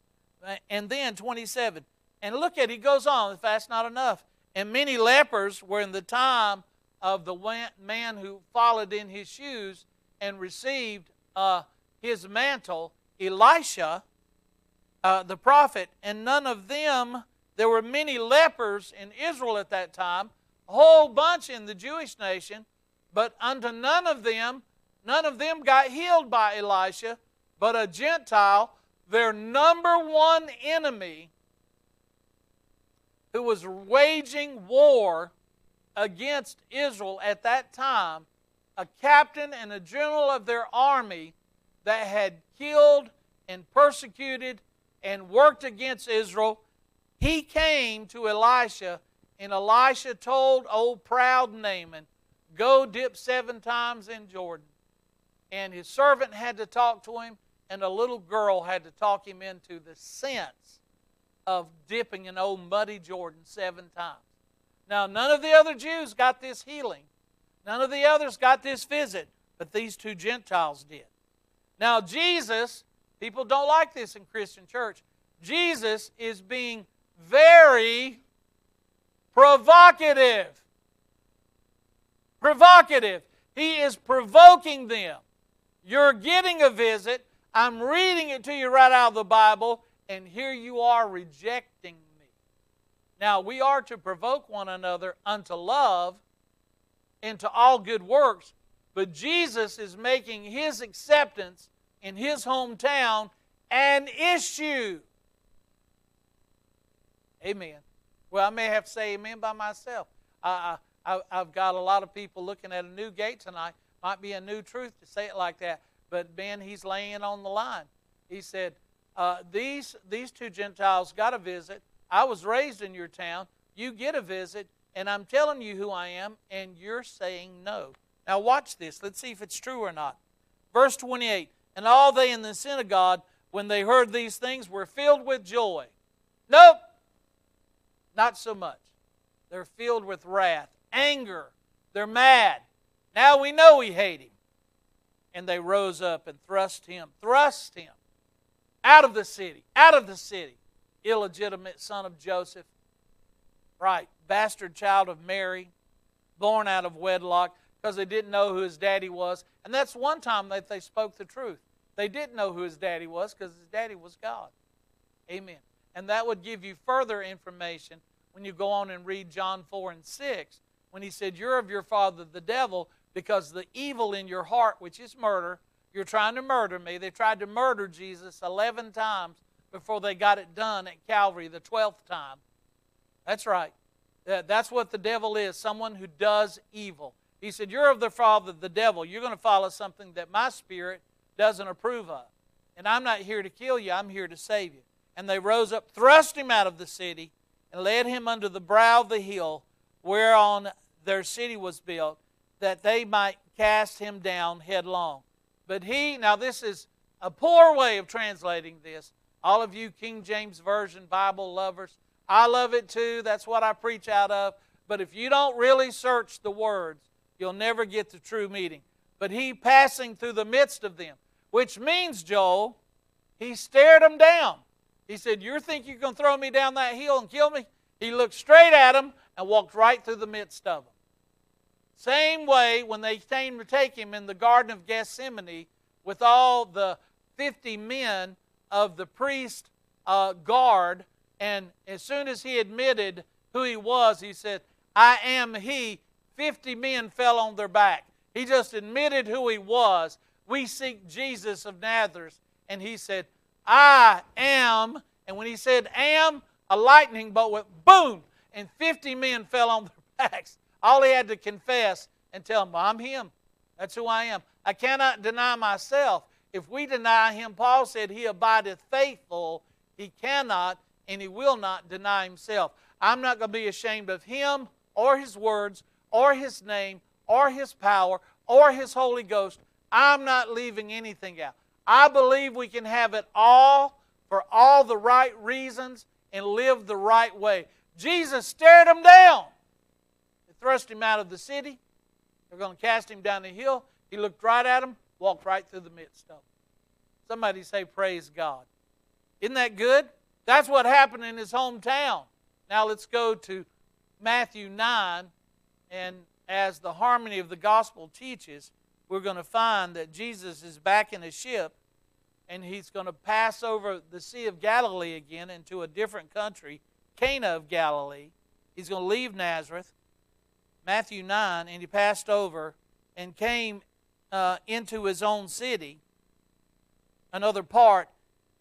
And then 27 and look at, he goes on, if that's not enough. And many lepers were in the time of the man who followed in his shoes and received uh, his mantle, Elisha, uh, the prophet, and none of them, there were many lepers in Israel at that time, a whole bunch in the Jewish nation, but unto none of them, none of them got healed by Elisha, but a Gentile, their number one enemy, who was waging war against Israel at that time, a captain and a general of their army that had killed and persecuted and worked against Israel, he came to Elisha, and Elisha told old proud Naaman, Go dip seven times in Jordan. And his servant had to talk to him, and a little girl had to talk him into the sense of dipping in old muddy Jordan seven times. Now, none of the other Jews got this healing. None of the others got this visit, but these two Gentiles did. Now, Jesus, people don't like this in Christian church. Jesus is being very provocative. Provocative. He is provoking them. You're getting a visit. I'm reading it to you right out of the Bible and here you are rejecting. Now, we are to provoke one another unto love and to all good works, but Jesus is making his acceptance in his hometown an issue. Amen. Well, I may have to say amen by myself. I, I, I've got a lot of people looking at a new gate tonight. Might be a new truth to say it like that, but Ben, he's laying on the line. He said, uh, these, these two Gentiles got a visit. I was raised in your town. You get a visit, and I'm telling you who I am, and you're saying no. Now, watch this. Let's see if it's true or not. Verse 28 And all they in the synagogue, when they heard these things, were filled with joy. Nope, not so much. They're filled with wrath, anger. They're mad. Now we know we hate him. And they rose up and thrust him, thrust him out of the city, out of the city. Illegitimate son of Joseph, right? Bastard child of Mary, born out of wedlock because they didn't know who his daddy was. And that's one time that they spoke the truth. They didn't know who his daddy was because his daddy was God. Amen. And that would give you further information when you go on and read John 4 and 6, when he said, You're of your father the devil, because the evil in your heart, which is murder, you're trying to murder me. They tried to murder Jesus 11 times before they got it done at Calvary the 12th time. That's right. That's what the devil is someone who does evil. He said, You're of the father, the devil. You're going to follow something that my spirit doesn't approve of. And I'm not here to kill you, I'm here to save you. And they rose up, thrust him out of the city, and led him under the brow of the hill whereon their city was built, that they might cast him down headlong. But he, now this is a poor way of translating this. All of you King James Version Bible lovers, I love it too. That's what I preach out of. But if you don't really search the words, you'll never get the true meaning. But he passing through the midst of them, which means, Joel, he stared them down. He said, You think you're going to throw me down that hill and kill me? He looked straight at them and walked right through the midst of them. Same way when they came to take him in the Garden of Gethsemane with all the 50 men of the priest uh, guard, and as soon as he admitted who he was, he said, I am he. 50 men fell on their back. He just admitted who he was. We seek Jesus of Nazareth. And he said, I am. And when he said am, a lightning bolt went boom, and 50 men fell on their backs. All he had to confess and tell them, I'm him. That's who I am. I cannot deny myself. If we deny him, Paul said, he abideth faithful. He cannot and he will not deny himself. I'm not going to be ashamed of him or his words or his name or his power or his Holy Ghost. I'm not leaving anything out. I believe we can have it all for all the right reasons and live the right way. Jesus stared them down. They thrust him out of the city. They're going to cast him down the hill. He looked right at them, walked right through the midst of them. Somebody say, Praise God. Isn't that good? That's what happened in his hometown. Now let's go to Matthew 9, and as the harmony of the gospel teaches, we're going to find that Jesus is back in a ship and he's going to pass over the Sea of Galilee again into a different country, Cana of Galilee. He's going to leave Nazareth, Matthew 9, and he passed over and came uh, into his own city, another part.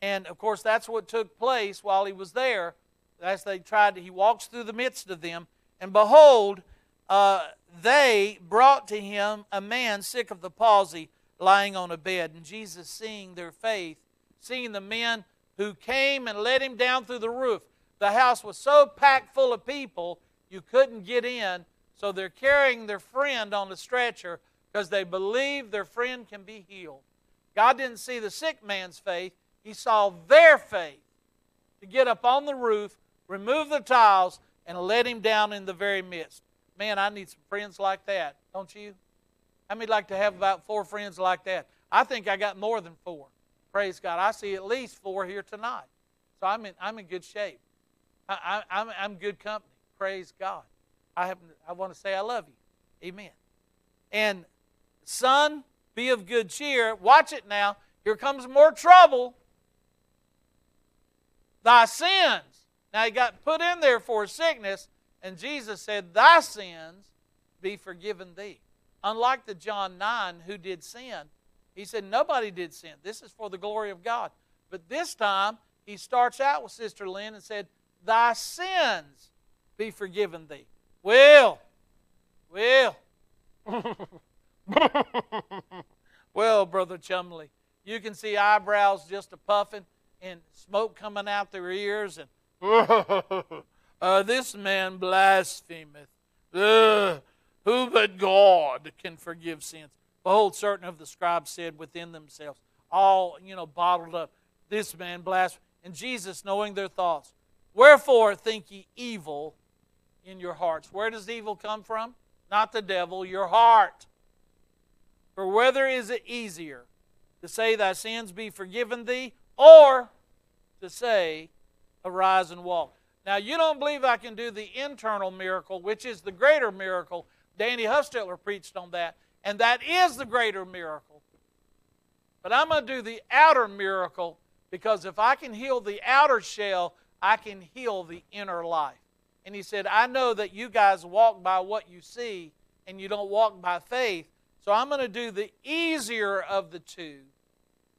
And of course, that's what took place while he was there. As they tried to, he walks through the midst of them, and behold, uh, they brought to him a man sick of the palsy lying on a bed. And Jesus, seeing their faith, seeing the men who came and let him down through the roof, the house was so packed full of people, you couldn't get in. So they're carrying their friend on a stretcher because they believe their friend can be healed. God didn't see the sick man's faith, He saw their faith to get up on the roof, remove the tiles, and let him down in the very midst. Man, I need some friends like that, don't you? How many like to have about four friends like that? I think I got more than four. Praise God. I see at least four here tonight. So I'm in, I'm in good shape. I, I, I'm, I'm good company. Praise God. I, have, I want to say I love you. Amen. And son, be of good cheer. Watch it now. Here comes more trouble. Thy sins. Now he got put in there for sickness, and Jesus said, Thy sins be forgiven thee. Unlike the John 9 who did sin, he said, Nobody did sin. This is for the glory of God. But this time, he starts out with Sister Lynn and said, Thy sins be forgiven thee. Well, well, well, Brother Chumley, you can see eyebrows just a puffing and smoke coming out their ears, and uh, this man blasphemeth. Ugh, who but God can forgive sins? Behold, certain of the scribes said within themselves, all, you know, bottled up, this man blasphemed. And Jesus, knowing their thoughts, wherefore think ye evil in your hearts? Where does evil come from? Not the devil, your heart. For whether is it easier to say thy sins be forgiven thee, or to say, arise and walk? Now, you don't believe I can do the internal miracle, which is the greater miracle. Danny Hustetler preached on that, and that is the greater miracle. But I'm going to do the outer miracle because if I can heal the outer shell, I can heal the inner life. And he said, I know that you guys walk by what you see and you don't walk by faith. So I'm going to do the easier of the two.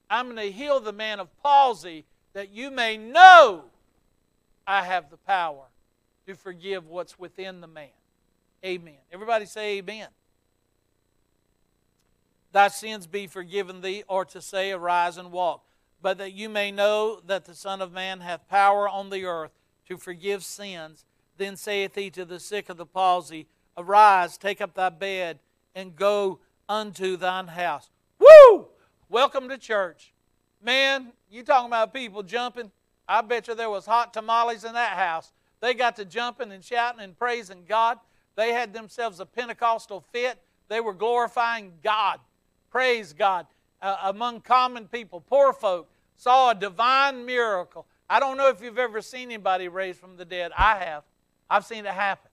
I'm going to heal the man of palsy that you may know I have the power to forgive what's within the man. Amen. Everybody say amen. Thy sins be forgiven thee, or to say, Arise and walk. But that you may know that the Son of Man hath power on the earth to forgive sins. Then saith he to the sick of the palsy, Arise, take up thy bed, and go unto thine house. Woo! Welcome to church. Man, you talking about people jumping? I bet you there was hot tamales in that house. They got to jumping and shouting and praising God. They had themselves a Pentecostal fit. They were glorifying God. Praise God. Uh, among common people, poor folk, saw a divine miracle. I don't know if you've ever seen anybody raised from the dead. I have. I've seen it happen.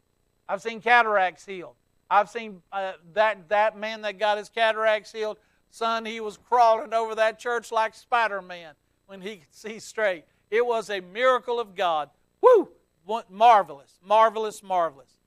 I've seen cataracts healed. I've seen uh, that, that man that got his cataracts healed. Son, he was crawling over that church like Spider Man when he could see straight. It was a miracle of God. Woo! Marvelous, marvelous, marvelous.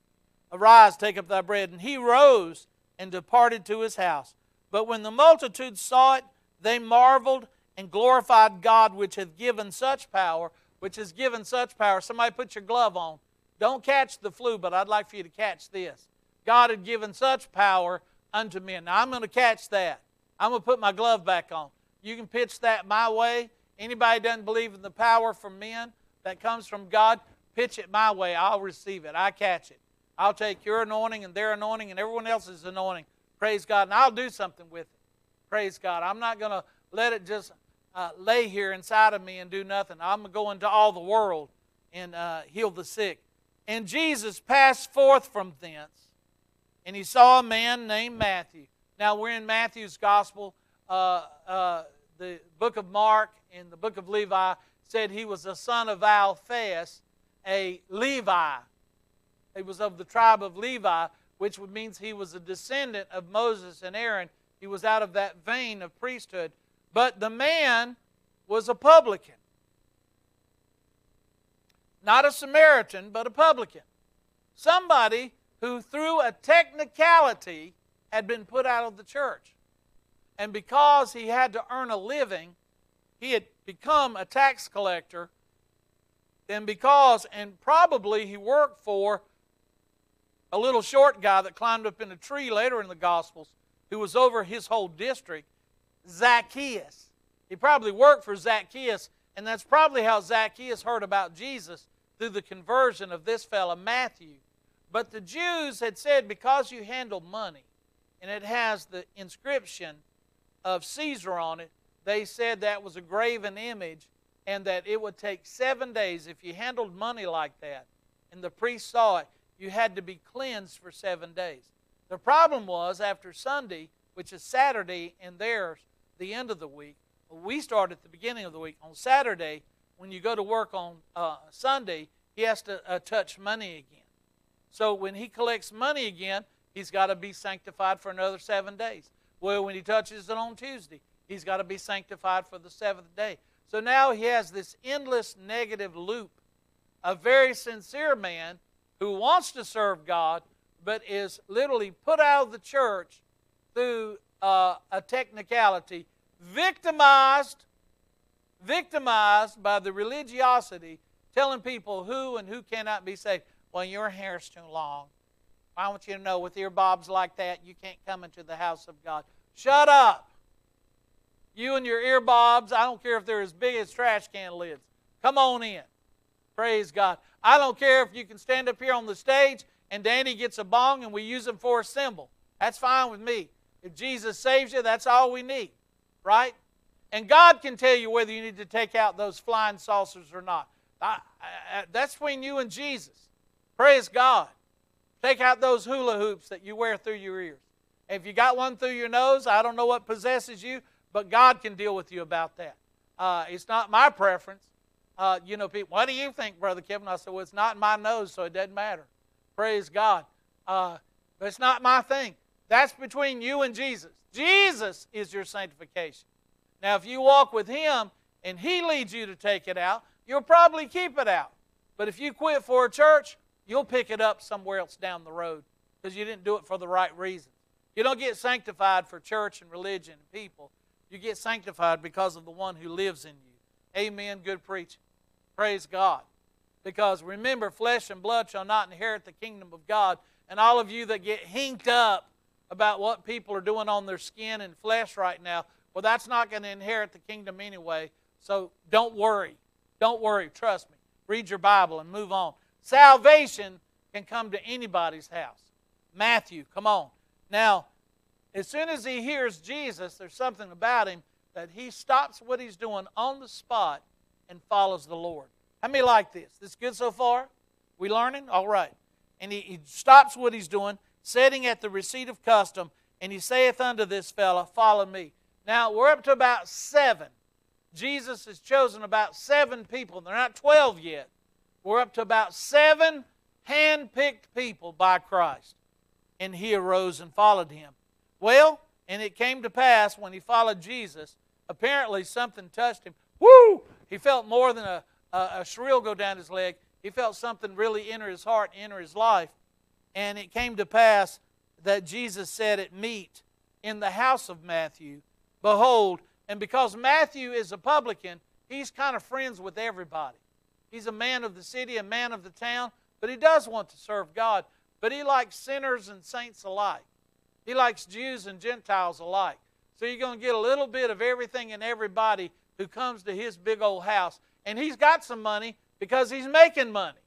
Arise, take up thy bread. And he rose and departed to his house. But when the multitude saw it, they marveled and glorified God, which hath given such power, which has given such power. Somebody put your glove on. Don't catch the flu, but I'd like for you to catch this. God had given such power unto men. Now I'm going to catch that. I'm going to put my glove back on. You can pitch that my way. Anybody doesn't believe in the power from men that comes from God, pitch it my way. I'll receive it. I catch it. I'll take your anointing and their anointing and everyone else's anointing. Praise God. And I'll do something with it. Praise God. I'm not going to let it just uh, lay here inside of me and do nothing. I'm going to go into all the world and uh, heal the sick. And Jesus passed forth from thence, and he saw a man named Matthew. Now, we're in Matthew's gospel. Uh, uh the book of Mark and the book of Levi said he was a son of Alphaeus, a Levi. He was of the tribe of Levi, which means he was a descendant of Moses and Aaron. He was out of that vein of priesthood. But the man was a publican. Not a Samaritan, but a publican. Somebody who, through a technicality, had been put out of the church. And because he had to earn a living, he had become a tax collector. And because, and probably he worked for a little short guy that climbed up in a tree later in the Gospels, who was over his whole district, Zacchaeus. He probably worked for Zacchaeus, and that's probably how Zacchaeus heard about Jesus through the conversion of this fellow, Matthew. But the Jews had said, because you handle money, and it has the inscription of Caesar on it, they said that was a graven image and that it would take seven days. If you handled money like that and the priest saw it, you had to be cleansed for seven days. The problem was after Sunday, which is Saturday and theirs, the end of the week, we start at the beginning of the week. On Saturday, when you go to work on uh, Sunday, he has to uh, touch money again. So when he collects money again, he's got to be sanctified for another seven days. Well, when he touches it on Tuesday, he's got to be sanctified for the seventh day. So now he has this endless negative loop. A very sincere man who wants to serve God, but is literally put out of the church through uh, a technicality, victimized, victimized by the religiosity, telling people who and who cannot be saved. Well, your hair's too long. I want you to know with earbobs like that, you can't come into the house of God. Shut up. You and your earbobs, I don't care if they're as big as trash can lids. Come on in. Praise God. I don't care if you can stand up here on the stage and Danny gets a bong and we use them for a cymbal. That's fine with me. If Jesus saves you, that's all we need, right? And God can tell you whether you need to take out those flying saucers or not. I, I, that's between you and Jesus. Praise God. Take out those hula hoops that you wear through your ears. If you got one through your nose, I don't know what possesses you, but God can deal with you about that. Uh, it's not my preference. Uh, you know, people, what do you think, Brother Kevin? I said, well, it's not in my nose, so it doesn't matter. Praise God. Uh, but it's not my thing. That's between you and Jesus. Jesus is your sanctification. Now, if you walk with Him and He leads you to take it out, you'll probably keep it out. But if you quit for a church, you'll pick it up somewhere else down the road because you didn't do it for the right reason. You don't get sanctified for church and religion and people. You get sanctified because of the one who lives in you. Amen. Good preaching. Praise God. Because remember, flesh and blood shall not inherit the kingdom of God. And all of you that get hinked up about what people are doing on their skin and flesh right now, well, that's not going to inherit the kingdom anyway. So don't worry. Don't worry. Trust me. Read your Bible and move on. Salvation can come to anybody's house. Matthew, come on. Now, as soon as he hears Jesus, there's something about him that he stops what he's doing on the spot and follows the Lord. How many like this? This good so far? We learning? All right. And he, he stops what he's doing, sitting at the receipt of custom, and he saith unto this fellow, Follow me. Now, we're up to about seven. Jesus has chosen about seven people. They're not 12 yet. We're up to about seven hand picked people by Christ. And he arose and followed him. Well, and it came to pass when he followed Jesus, apparently something touched him. Woo! He felt more than a, a, a shrill go down his leg. He felt something really enter his heart, enter his life. And it came to pass that Jesus said at meat in the house of Matthew, Behold, and because Matthew is a publican, he's kind of friends with everybody. He's a man of the city, a man of the town, but he does want to serve God. But he likes sinners and saints alike. He likes Jews and Gentiles alike. So you're going to get a little bit of everything and everybody who comes to his big old house. And he's got some money because he's making money.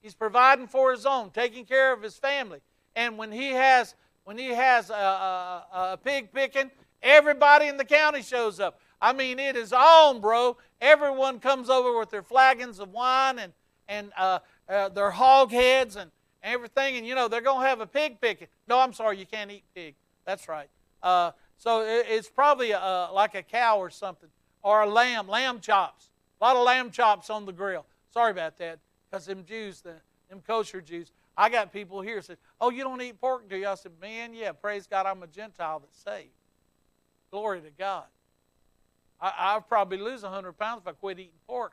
He's providing for his own, taking care of his family. And when he has when he has a, a, a pig picking, everybody in the county shows up. I mean, it is on, bro. Everyone comes over with their flagons of wine and and uh, uh, their hog heads and everything, and you know they're gonna have a pig picking. No, I'm sorry, you can't eat pig. That's right. Uh, so it, it's probably a, like a cow or something or a lamb, lamb chops. A lot of lamb chops on the grill. Sorry about that, because them Jews, the, them kosher Jews, I got people here said, "Oh, you don't eat pork, do you?" I said, "Man, yeah, praise God, I'm a Gentile that's saved. Glory to God. I, I'll probably lose 100 pounds if I quit eating pork,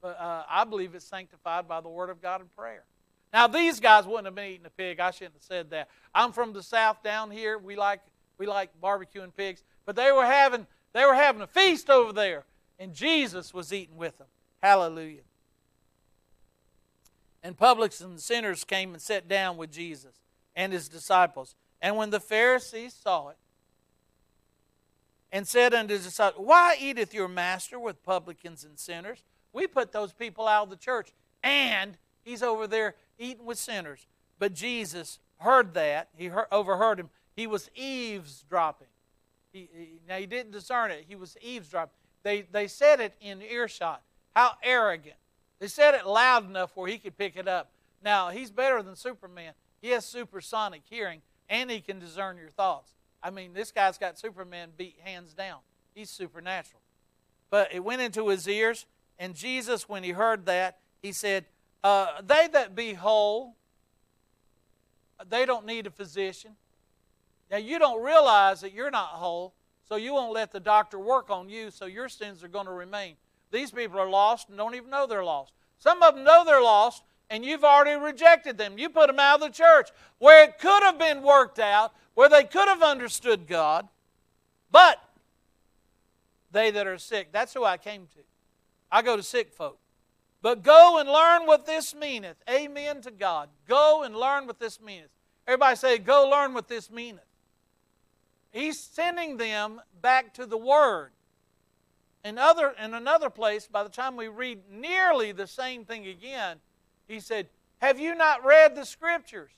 but uh, I believe it's sanctified by the Word of God and prayer." Now these guys wouldn't have been eating a pig. I shouldn't have said that. I'm from the South down here. We like we like barbecuing pigs, but they were having they were having a feast over there, and Jesus was eating with them. Hallelujah. And publicans and sinners came and sat down with Jesus and his disciples. And when the Pharisees saw it, and said unto his disciples, Why eateth your master with publicans and sinners? We put those people out of the church, and he's over there eating with sinners. But Jesus heard that. He heard, overheard him. He was eavesdropping. He, he, now, he didn't discern it. He was eavesdropping. They, they said it in earshot. How arrogant. They said it loud enough where he could pick it up. Now, he's better than Superman. He has supersonic hearing, and he can discern your thoughts. I mean, this guy's got Superman beat hands down. He's supernatural. But it went into his ears, and Jesus, when he heard that, he said, uh, They that be whole, they don't need a physician. Now, you don't realize that you're not whole, so you won't let the doctor work on you, so your sins are going to remain. These people are lost and don't even know they're lost. Some of them know they're lost, and you've already rejected them. You put them out of the church where it could have been worked out, where they could have understood God, but they that are sick, that's who I came to. I go to sick folk. But go and learn what this meaneth. Amen to God. Go and learn what this meaneth. Everybody say, Go learn what this meaneth. He's sending them back to the Word. In, other, in another place, by the time we read nearly the same thing again, he said, Have you not read the Scriptures?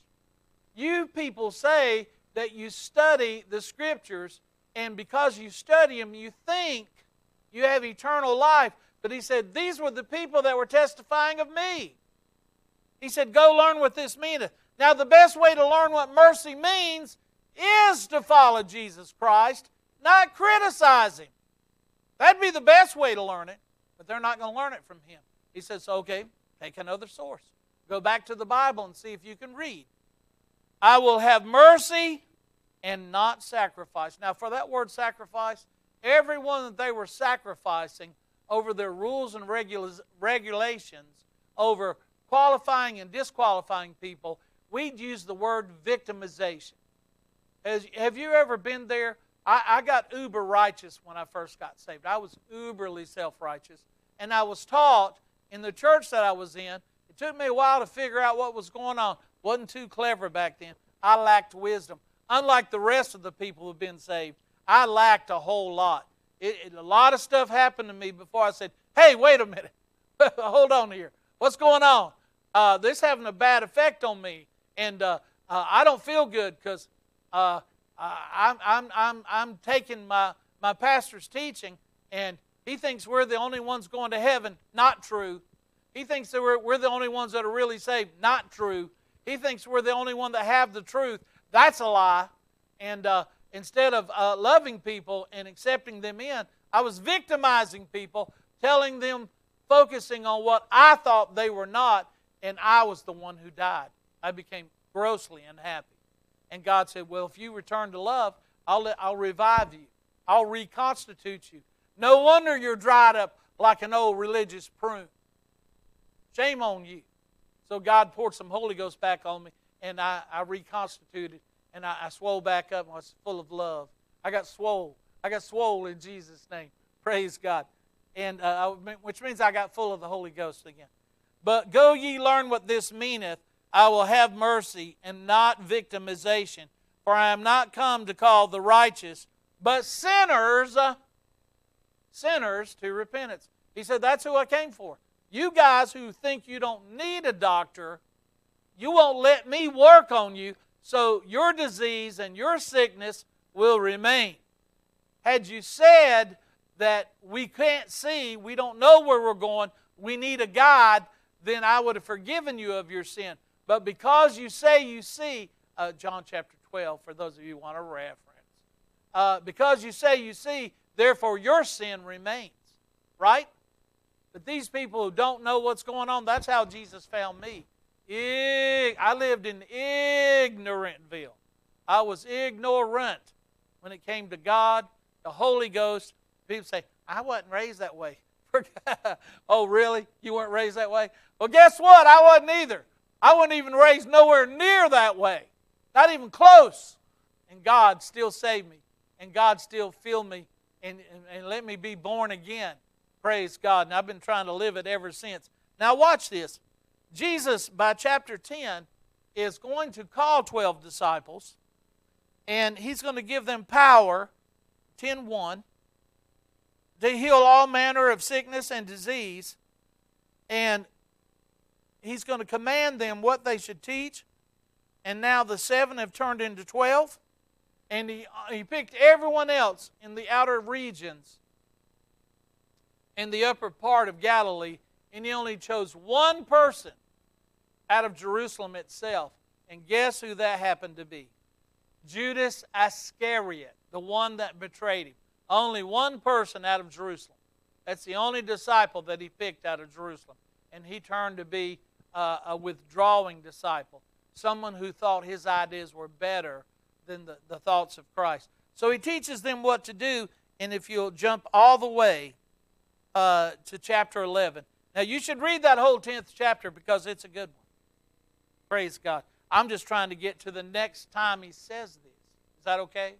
You people say that you study the scriptures, and because you study them, you think you have eternal life. But he said, These were the people that were testifying of me. He said, Go learn what this meaneth. Now, the best way to learn what mercy means is to follow Jesus Christ, not criticize him. That'd be the best way to learn it, but they're not going to learn it from him. He says, Okay, take another source. Go back to the Bible and see if you can read. I will have mercy and not sacrifice. Now, for that word sacrifice, everyone that they were sacrificing over their rules and regulations, over qualifying and disqualifying people, we'd use the word victimization. Have you ever been there? I, I got uber righteous when I first got saved. I was uberly self righteous. And I was taught in the church that I was in, it took me a while to figure out what was going on. Wasn't too clever back then. I lacked wisdom. Unlike the rest of the people who've been saved, I lacked a whole lot. It, it, a lot of stuff happened to me before I said, hey, wait a minute. Hold on here. What's going on? Uh, this having a bad effect on me. And uh, uh, I don't feel good because uh, I'm, I'm, I'm, I'm taking my, my pastor's teaching, and he thinks we're the only ones going to heaven. Not true. He thinks that we're, we're the only ones that are really saved. Not true. He thinks we're the only one that have the truth. That's a lie. And uh, instead of uh, loving people and accepting them in, I was victimizing people, telling them, focusing on what I thought they were not, and I was the one who died. I became grossly unhappy. And God said, Well, if you return to love, I'll, let, I'll revive you, I'll reconstitute you. No wonder you're dried up like an old religious prune. Shame on you. So God poured some Holy Ghost back on me, and I, I reconstituted, and I, I swole back up, and I was full of love. I got swole. I got swole in Jesus' name. Praise God. And uh, which means I got full of the Holy Ghost again. But go ye learn what this meaneth. I will have mercy and not victimization. For I am not come to call the righteous, but sinners, uh, sinners to repentance. He said, That's who I came for. You guys who think you don't need a doctor, you won't let me work on you, so your disease and your sickness will remain. Had you said that we can't see, we don't know where we're going, we need a guide, then I would have forgiven you of your sin. But because you say you see, uh, John chapter 12, for those of you who want a reference, uh, because you say you see, therefore your sin remains. Right? But these people who don't know what's going on, that's how Jesus found me. I lived in ignorantville. I was ignorant when it came to God, the Holy Ghost. People say, I wasn't raised that way. oh, really? You weren't raised that way? Well, guess what? I wasn't either. I wasn't even raised nowhere near that way, not even close. And God still saved me, and God still filled me and, and, and let me be born again. Praise God. And I've been trying to live it ever since. Now, watch this. Jesus, by chapter 10, is going to call 12 disciples, and he's going to give them power, 10 1, to heal all manner of sickness and disease. And he's going to command them what they should teach. And now the seven have turned into 12. And he, he picked everyone else in the outer regions in the upper part of Galilee, and he only chose one person out of Jerusalem itself. And guess who that happened to be? Judas Iscariot, the one that betrayed him. Only one person out of Jerusalem. That's the only disciple that he picked out of Jerusalem. And he turned to be uh, a withdrawing disciple, someone who thought his ideas were better than the, the thoughts of Christ. So he teaches them what to do, and if you'll jump all the way uh, to chapter 11. Now, you should read that whole 10th chapter because it's a good one. Praise God. I'm just trying to get to the next time he says this. Is that okay?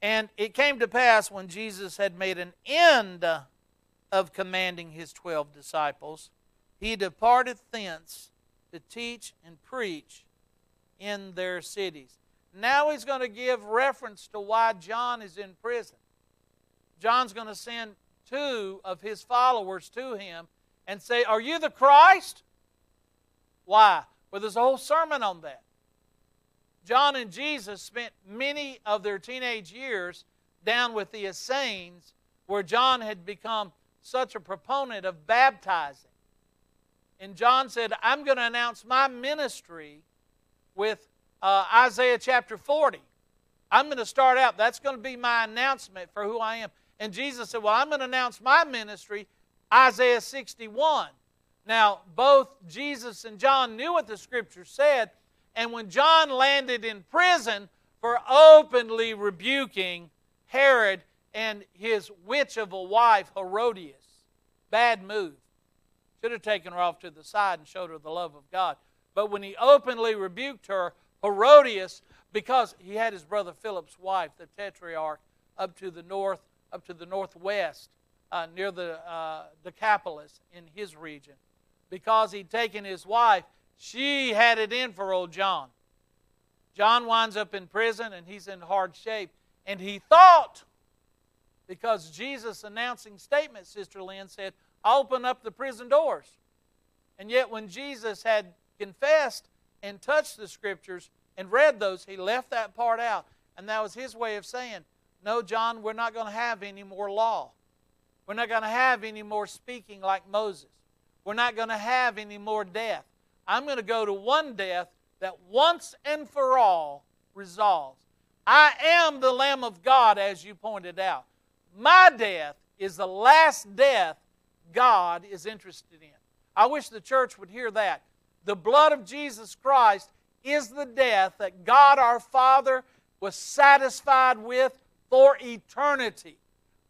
And it came to pass when Jesus had made an end of commanding his 12 disciples, he departed thence to teach and preach in their cities. Now he's going to give reference to why John is in prison. John's going to send two of his followers to him and say, Are you the Christ? Why? Well, there's a whole sermon on that. John and Jesus spent many of their teenage years down with the Essenes, where John had become such a proponent of baptizing. And John said, I'm going to announce my ministry with uh, Isaiah chapter 40. I'm going to start out. That's going to be my announcement for who I am. And Jesus said, Well, I'm going to announce my ministry, Isaiah 61. Now, both Jesus and John knew what the scripture said, and when John landed in prison for openly rebuking Herod and his witch of a wife, Herodias, bad move. Should have taken her off to the side and showed her the love of God. But when he openly rebuked her, Herodias, because he had his brother Philip's wife, the tetrarch, up to the north, up to the northwest, uh, near the uh, Decapolis in his region. Because he'd taken his wife, she had it in for old John. John winds up in prison and he's in hard shape. And he thought, because Jesus' announcing statement, Sister Lynn said, open up the prison doors. And yet, when Jesus had confessed and touched the scriptures and read those, he left that part out. And that was his way of saying, No, John, we're not going to have any more law. We're not going to have any more speaking like Moses. We're not going to have any more death. I'm going to go to one death that once and for all resolves. I am the Lamb of God, as you pointed out. My death is the last death God is interested in. I wish the church would hear that. The blood of Jesus Christ is the death that God our Father was satisfied with for eternity.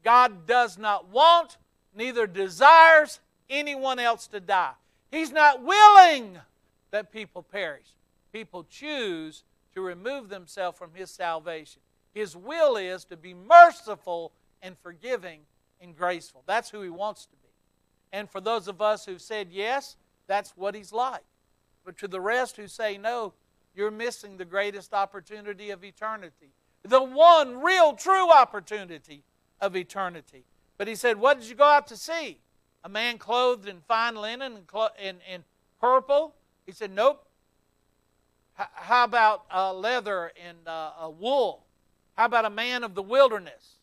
God does not want, neither desires anyone else to die. He's not willing that people perish. People choose to remove themselves from His salvation. His will is to be merciful and forgiving and graceful. That's who He wants to be. And for those of us who've said yes, that's what He's like. But to the rest who say no, you're missing the greatest opportunity of eternity. The one real true opportunity of eternity. But he said, What did you go out to see? A man clothed in fine linen and, clo- in, in purple? He said, Nope. H- how about uh, leather and uh, wool? How about a man of the wilderness?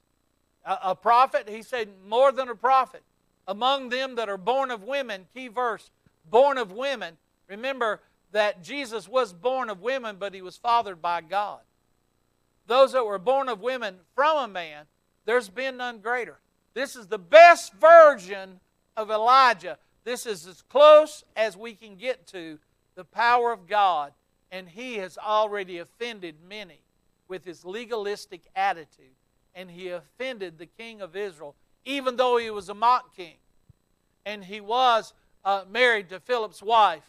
A, a prophet? He said, More than a prophet. Among them that are born of women, key verse, born of women. Remember that Jesus was born of women, but he was fathered by God. Those that were born of women from a man, there's been none greater. This is the best version of Elijah. This is as close as we can get to the power of God, and he has already offended many with his legalistic attitude. And he offended the king of Israel, even though he was a mock king. And he was uh, married to Philip's wife.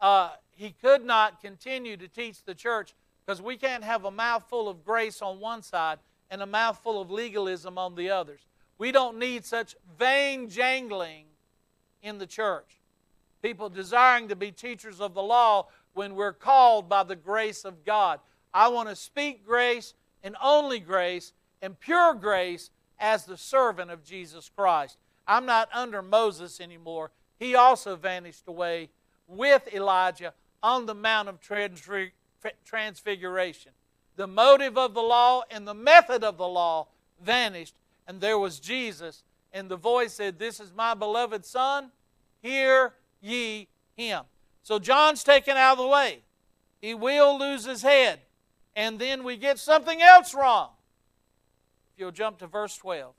Uh, he could not continue to teach the church because we can't have a mouthful of grace on one side and a mouthful of legalism on the others. We don't need such vain jangling in the church. People desiring to be teachers of the law when we're called by the grace of God. I want to speak grace and only grace and pure grace as the servant of Jesus Christ. I'm not under Moses anymore. He also vanished away with Elijah on the Mount of Transfiguration. The motive of the law and the method of the law vanished, and there was Jesus. And the voice said, This is my beloved Son, hear ye him. So John's taken out of the way. He will lose his head. And then we get something else wrong. If you'll jump to verse 12.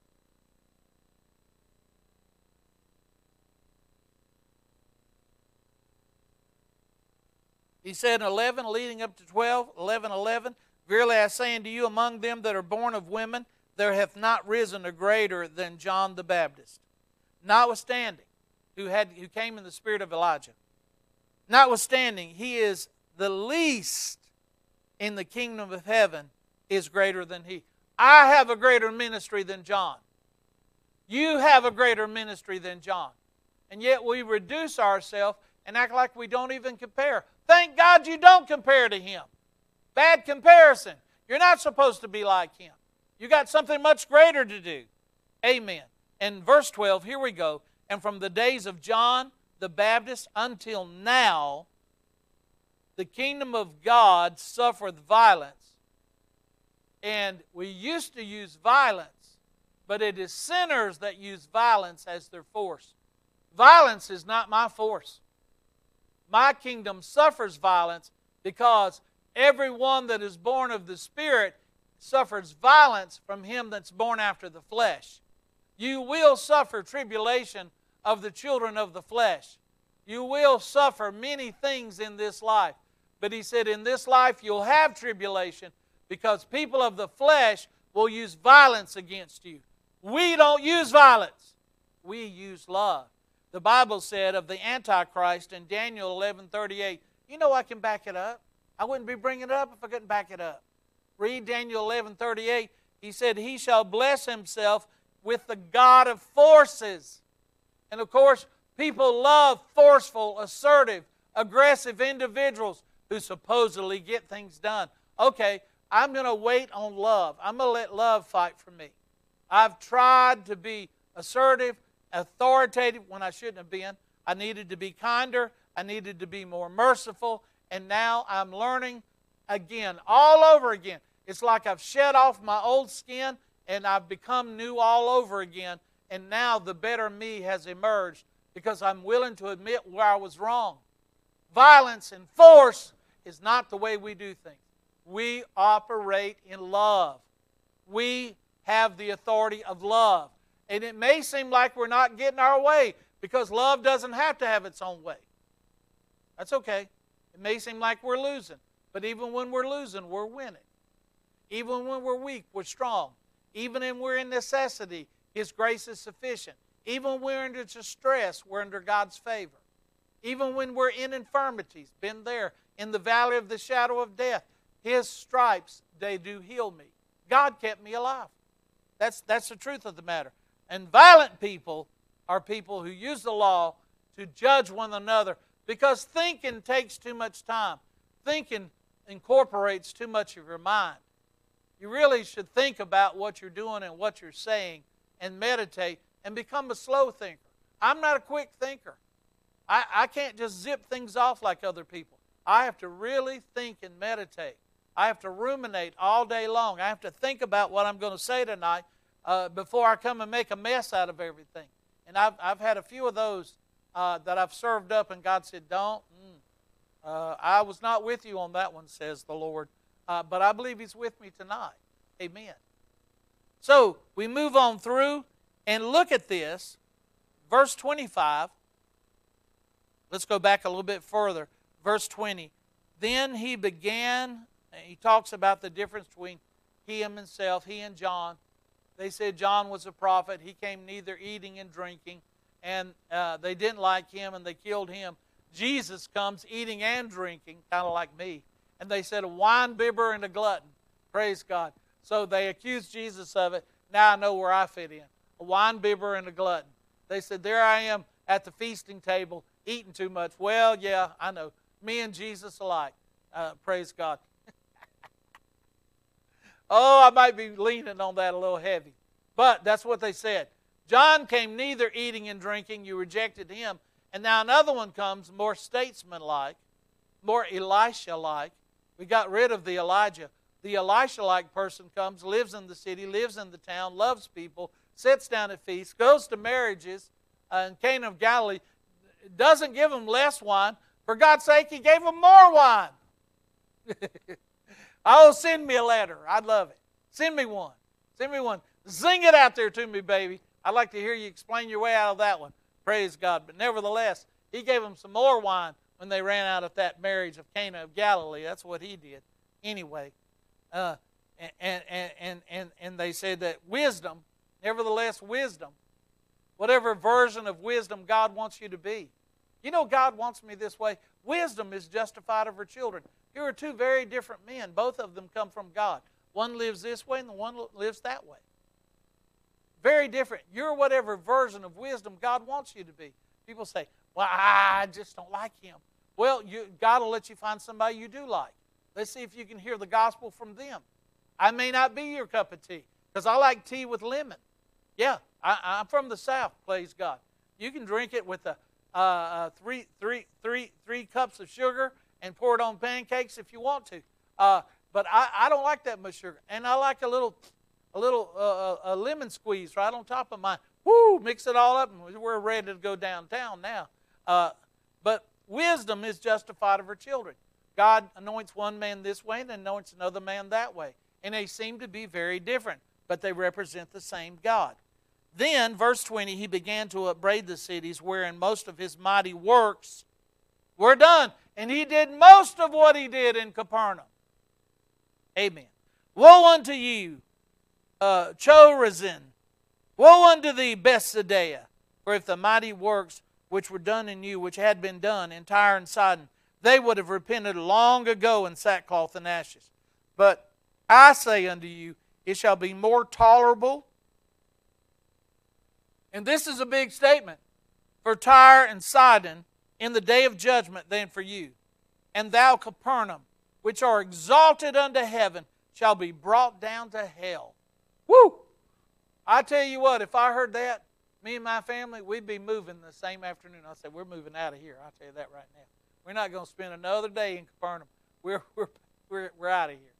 He said in 11, leading up to 12, 11, 11, Verily I say unto you, among them that are born of women, there hath not risen a greater than John the Baptist. Notwithstanding, who, had, who came in the spirit of Elijah. Notwithstanding, he is the least in the kingdom of heaven is greater than he. I have a greater ministry than John. You have a greater ministry than John. And yet we reduce ourselves and act like we don't even compare. Thank God you don't compare to him. Bad comparison. You're not supposed to be like him. You got something much greater to do. Amen. And verse 12, here we go. And from the days of John the Baptist until now, the kingdom of God suffereth violence. And we used to use violence, but it is sinners that use violence as their force. Violence is not my force. My kingdom suffers violence because everyone that is born of the Spirit suffers violence from him that's born after the flesh. You will suffer tribulation of the children of the flesh. You will suffer many things in this life. But he said, In this life you'll have tribulation because people of the flesh will use violence against you. We don't use violence, we use love. The Bible said of the Antichrist in Daniel 11 38, you know I can back it up. I wouldn't be bringing it up if I couldn't back it up. Read Daniel 11 38. He said, He shall bless himself with the God of forces. And of course, people love forceful, assertive, aggressive individuals who supposedly get things done. Okay, I'm going to wait on love. I'm going to let love fight for me. I've tried to be assertive, authoritative when I shouldn't have been. I needed to be kinder. I needed to be more merciful. And now I'm learning again, all over again. It's like I've shed off my old skin and I've become new all over again. And now the better me has emerged because I'm willing to admit where I was wrong. Violence and force is not the way we do things. We operate in love. We have the authority of love. And it may seem like we're not getting our way because love doesn't have to have its own way. That's okay. It may seem like we're losing, but even when we're losing, we're winning. Even when we're weak, we're strong. Even when we're in necessity, His grace is sufficient. Even when we're under distress, we're under God's favor. Even when we're in infirmities, been there in the valley of the shadow of death, His stripes, they do heal me. God kept me alive. That's, that's the truth of the matter. And violent people are people who use the law to judge one another because thinking takes too much time. Thinking incorporates too much of your mind. You really should think about what you're doing and what you're saying and meditate and become a slow thinker. I'm not a quick thinker. I, I can't just zip things off like other people. I have to really think and meditate. I have to ruminate all day long. I have to think about what I'm going to say tonight uh, before I come and make a mess out of everything. And I've, I've had a few of those uh, that I've served up, and God said, Don't. Mm, uh, I was not with you on that one, says the Lord. Uh, but I believe He's with me tonight. Amen. So we move on through and look at this. Verse 25. Let's go back a little bit further. Verse 20. Then he began, he talks about the difference between he and himself, he and John. They said John was a prophet. He came neither eating and drinking, and uh, they didn't like him and they killed him. Jesus comes eating and drinking, kind of like me. And they said a wine bibber and a glutton. Praise God. So they accused Jesus of it. Now I know where I fit in a wine bibber and a glutton. They said, There I am at the feasting table eating too much. Well, yeah, I know. Me and Jesus alike. Uh, praise God. Oh, I might be leaning on that a little heavy. But that's what they said. John came neither eating and drinking, you rejected him. And now another one comes, more statesman-like, more Elisha-like. We got rid of the Elijah. The Elisha-like person comes, lives in the city, lives in the town, loves people, sits down at feasts, goes to marriages uh, in Cana of Galilee, doesn't give them less wine. For God's sake, He gave them more wine. oh, send me a letter. I'd love it. Send me one. Send me one. Zing it out there to me, baby. I'd like to hear you explain your way out of that one. Praise God. But nevertheless, he gave them some more wine when they ran out of that marriage of Cana of Galilee. That's what he did. Anyway, uh, and, and, and, and, and they said that wisdom, nevertheless, wisdom, whatever version of wisdom God wants you to be. You know, God wants me this way. Wisdom is justified of her children. Here are two very different men. Both of them come from God. One lives this way and the one lives that way. Very different. You're whatever version of wisdom God wants you to be. People say, Well, I just don't like him. Well, you, God will let you find somebody you do like. Let's see if you can hear the gospel from them. I may not be your cup of tea because I like tea with lemon. Yeah, I, am from the South, praise God. You can drink it with a, uh, three, three, three, three cups of sugar and pour it on pancakes if you want to. Uh, but I, I don't like that much sugar, and I like a little a little uh, uh, a lemon squeeze right on top of mine. Woo! Mix it all up, and we're ready to go downtown now. Uh, but wisdom is justified of her children. God anoints one man this way and anoints another man that way. And they seem to be very different, but they represent the same God. Then, verse 20, he began to upbraid the cities wherein most of his mighty works were done. And he did most of what he did in Capernaum. Amen. Woe unto you, uh, Chorazin! Woe unto thee, Bethsaida! For if the mighty works which were done in you, which had been done in Tyre and Sidon, they would have repented long ago in sackcloth and ashes. But I say unto you, it shall be more tolerable. And this is a big statement for Tyre and Sidon in the day of judgment than for you. And thou, Capernaum, which are exalted unto heaven, shall be brought down to hell. Woo! I tell you what, if I heard that, me and my family, we'd be moving the same afternoon. I said, We're moving out of here. I'll tell you that right now. We're not going to spend another day in Capernaum. We're, we're, we're, we're out of here.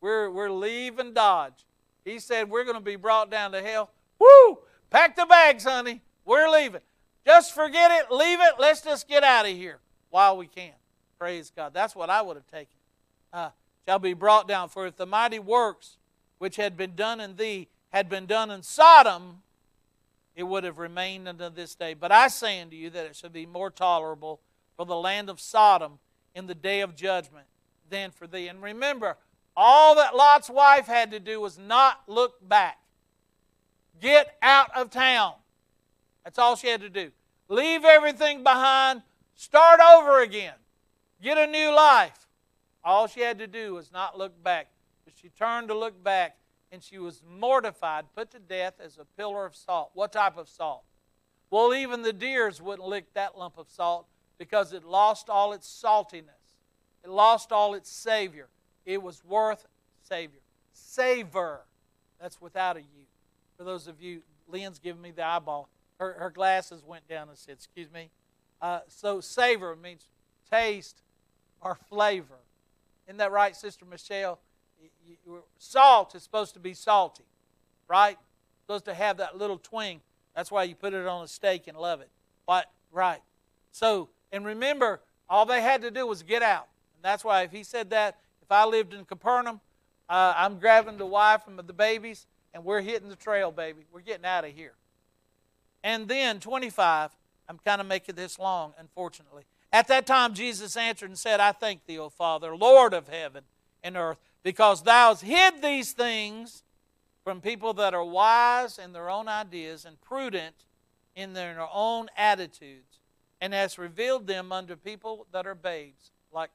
We're, we're leaving Dodge. He said, We're going to be brought down to hell. Woo! Pack the bags, honey. We're leaving. Just forget it. Leave it. Let's just get out of here while we can. Praise God. That's what I would have taken. Uh, shall be brought down. For if the mighty works which had been done in thee had been done in Sodom, it would have remained unto this day. But I say unto you that it shall be more tolerable for the land of Sodom in the day of judgment than for thee. And remember, all that Lot's wife had to do was not look back. Get out of town. That's all she had to do. Leave everything behind, start over again, get a new life. All she had to do was not look back. But she turned to look back and she was mortified, put to death as a pillar of salt. What type of salt? Well, even the deers wouldn't lick that lump of salt because it lost all its saltiness. It lost all its savior. It was worth savior. Savor. That's without a a U. For those of you, Lynn's giving me the eyeball. Her, her glasses went down and said, Excuse me. Uh, so, savor means taste or flavor. Isn't that right, Sister Michelle? Salt is supposed to be salty, right? supposed to have that little twing. That's why you put it on a steak and love it. But right. So, and remember, all they had to do was get out. And that's why if he said that, if I lived in Capernaum, uh, I'm grabbing the wife and the babies, and we're hitting the trail, baby. We're getting out of here. And then 25, I'm kind of making this long, unfortunately. At that time, Jesus answered and said, I thank thee, O Father, Lord of heaven and earth because thou hast hid these things from people that are wise in their own ideas and prudent in their own attitudes, and hast revealed them unto people that are babes, like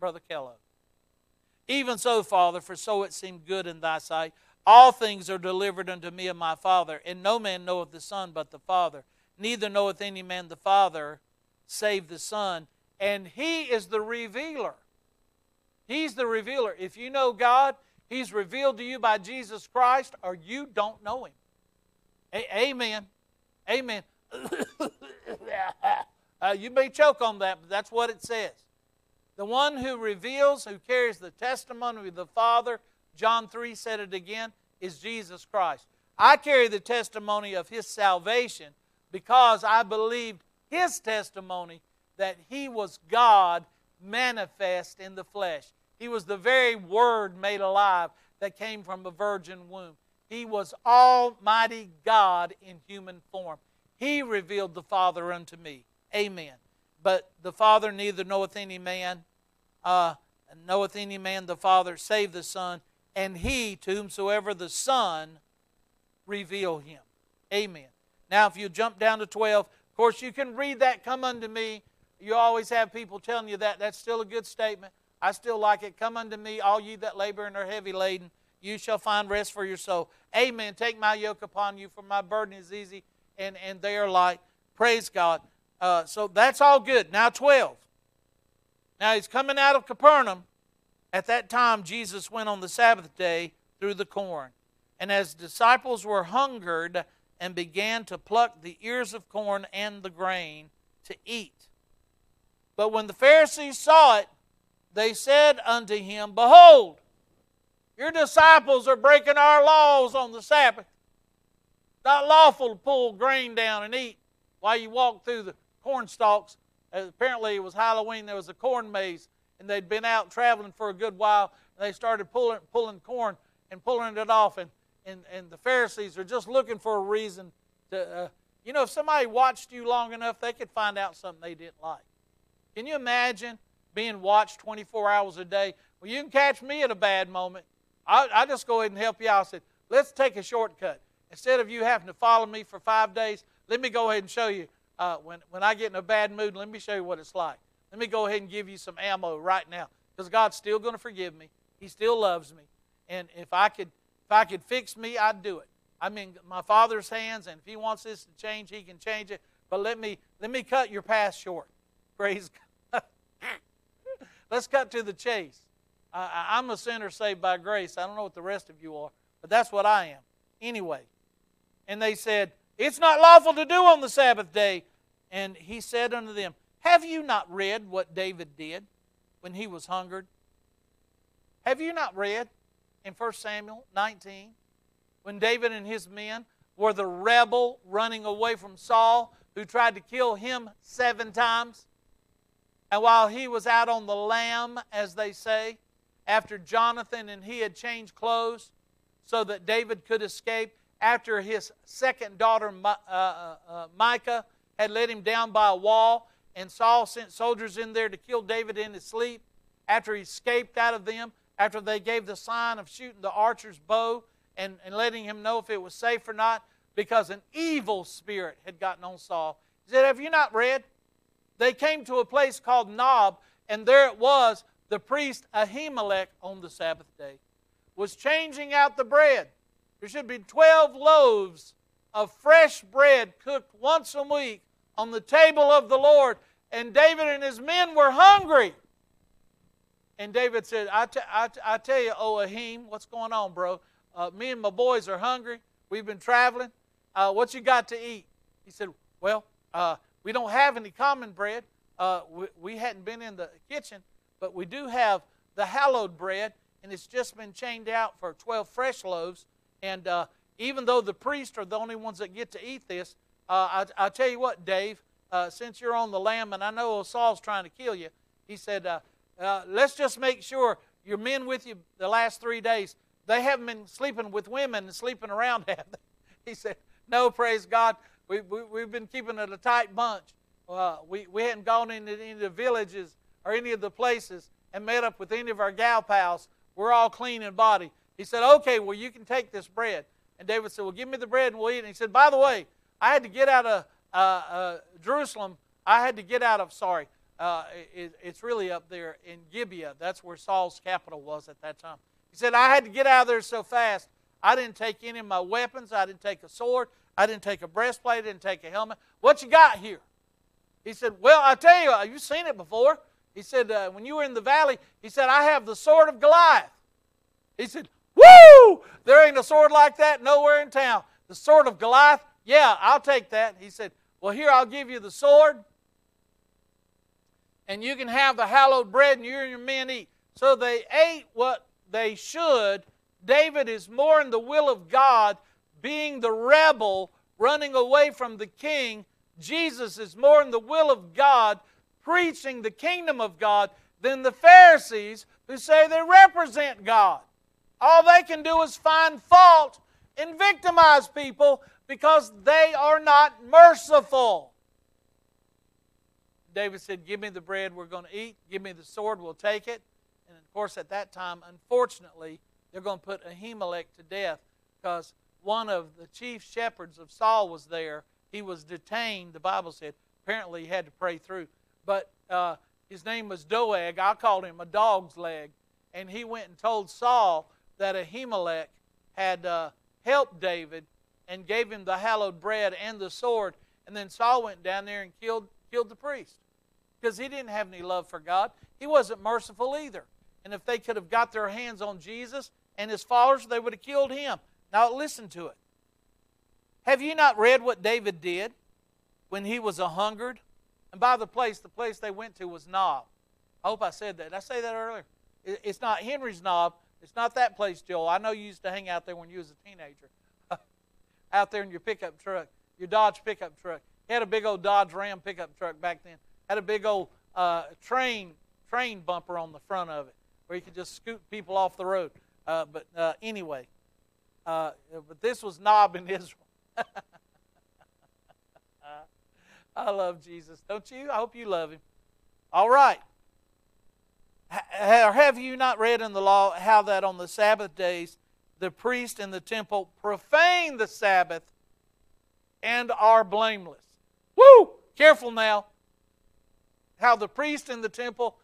Brother Kellogg. Even so, Father, for so it seemed good in thy sight. All things are delivered unto me of my Father, and no man knoweth the Son but the Father. Neither knoweth any man the Father save the Son, and he is the revealer He's the revealer. If you know God, He's revealed to you by Jesus Christ, or you don't know Him. A- amen. Amen. uh, you may choke on that, but that's what it says. The one who reveals, who carries the testimony of the Father, John 3 said it again, is Jesus Christ. I carry the testimony of His salvation because I believed His testimony that He was God manifest in the flesh. He was the very Word made alive that came from a virgin womb. He was Almighty God in human form. He revealed the Father unto me. Amen. But the Father neither knoweth any man, uh, knoweth any man the Father, save the Son, and he to whomsoever the Son reveal him. Amen. Now, if you jump down to 12, of course, you can read that, come unto me. You always have people telling you that. That's still a good statement. I still like it. Come unto me, all ye that labor and are heavy laden. You shall find rest for your soul. Amen. Take my yoke upon you, for my burden is easy and, and they are light. Praise God. Uh, so that's all good. Now, 12. Now, he's coming out of Capernaum. At that time, Jesus went on the Sabbath day through the corn. And as disciples were hungered and began to pluck the ears of corn and the grain to eat. But when the Pharisees saw it, they said unto him, Behold, your disciples are breaking our laws on the Sabbath. Not lawful to pull grain down and eat while you walk through the corn stalks. Apparently, it was Halloween. There was a corn maze, and they'd been out traveling for a good while. And they started pulling, pulling corn and pulling it off. And, and, and the Pharisees are just looking for a reason to, uh, you know, if somebody watched you long enough, they could find out something they didn't like. Can you imagine being watched 24 hours a day? Well, you can catch me at a bad moment. I, I just go ahead and help you out. I said, let's take a shortcut. Instead of you having to follow me for five days, let me go ahead and show you. Uh, when, when I get in a bad mood, let me show you what it's like. Let me go ahead and give you some ammo right now because God's still going to forgive me. He still loves me. And if I could if I could fix me, I'd do it. I'm in my Father's hands, and if He wants this to change, He can change it. But let me let me cut your past short. Praise God. Let's cut to the chase. I, I'm a sinner saved by grace. I don't know what the rest of you are, but that's what I am. Anyway, and they said, It's not lawful to do on the Sabbath day. And he said unto them, Have you not read what David did when he was hungered? Have you not read in 1 Samuel 19 when David and his men were the rebel running away from Saul who tried to kill him seven times? And while he was out on the lam, as they say, after Jonathan and he had changed clothes so that David could escape, after his second daughter, uh, uh, uh, Michal, had let him down by a wall, and Saul sent soldiers in there to kill David in his sleep. After he escaped out of them, after they gave the sign of shooting the archer's bow and, and letting him know if it was safe or not, because an evil spirit had gotten on Saul. He said, Have you not read? They came to a place called Nob, and there it was, the priest Ahimelech on the Sabbath day was changing out the bread. There should be 12 loaves of fresh bread cooked once a week on the table of the Lord. And David and his men were hungry. And David said, I, t- I, t- I tell you, oh, Ahim, what's going on, bro? Uh, me and my boys are hungry. We've been traveling. Uh, what you got to eat? He said, Well, uh, we don't have any common bread. Uh, we, we hadn't been in the kitchen, but we do have the hallowed bread, and it's just been chained out for 12 fresh loaves. And uh, even though the priests are the only ones that get to eat this, uh, I, I tell you what, Dave, uh, since you're on the lam, and I know Saul's trying to kill you, he said, uh, uh, let's just make sure your men with you the last three days, they haven't been sleeping with women and sleeping around, have they? He said, no, praise God. We, we, we've been keeping it a tight bunch. Uh, we, we hadn't gone into any of the villages or any of the places and met up with any of our gal pals. We're all clean in body. He said, okay, well, you can take this bread. And David said, Well, give me the bread and we'll eat. And he said, By the way, I had to get out of uh, uh, Jerusalem. I had to get out of, sorry, uh, it, it's really up there in Gibeah. That's where Saul's capital was at that time. He said, I had to get out of there so fast. I didn't take any of my weapons. I didn't take a sword. I didn't take a breastplate. I didn't take a helmet. What you got here? He said, Well, I tell you, you've seen it before. He said, uh, When you were in the valley, he said, I have the sword of Goliath. He said, Woo! There ain't a sword like that nowhere in town. The sword of Goliath, yeah, I'll take that. He said, Well, here, I'll give you the sword, and you can have the hallowed bread, and you and your men eat. So they ate what they should. David is more in the will of God, being the rebel, running away from the king. Jesus is more in the will of God, preaching the kingdom of God, than the Pharisees who say they represent God. All they can do is find fault and victimize people because they are not merciful. David said, Give me the bread we're going to eat. Give me the sword, we'll take it. And of course, at that time, unfortunately, they're going to put Ahimelech to death because one of the chief shepherds of Saul was there. He was detained, the Bible said. Apparently, he had to pray through. But uh, his name was Doeg. I called him a dog's leg. And he went and told Saul that Ahimelech had uh, helped David and gave him the hallowed bread and the sword. And then Saul went down there and killed, killed the priest because he didn't have any love for God. He wasn't merciful either. And if they could have got their hands on Jesus and his followers, they would have killed him. Now, listen to it. Have you not read what David did when he was a hungered? And by the place, the place they went to was Nob. I hope I said that. Did I say that earlier? It's not Henry's Knob. It's not that place, Joel. I know you used to hang out there when you was a teenager. out there in your pickup truck, your Dodge pickup truck. He had a big old Dodge Ram pickup truck back then. Had a big old uh, train train bumper on the front of it where you could just scoot people off the road. Uh, but uh, anyway, uh, but this was Nob in Israel. I love Jesus. Don't you? I hope you love him. All right. Have you not read in the law how that on the Sabbath days the priest in the temple profane the Sabbath and are blameless? Woo! Careful now. How the priest in the temple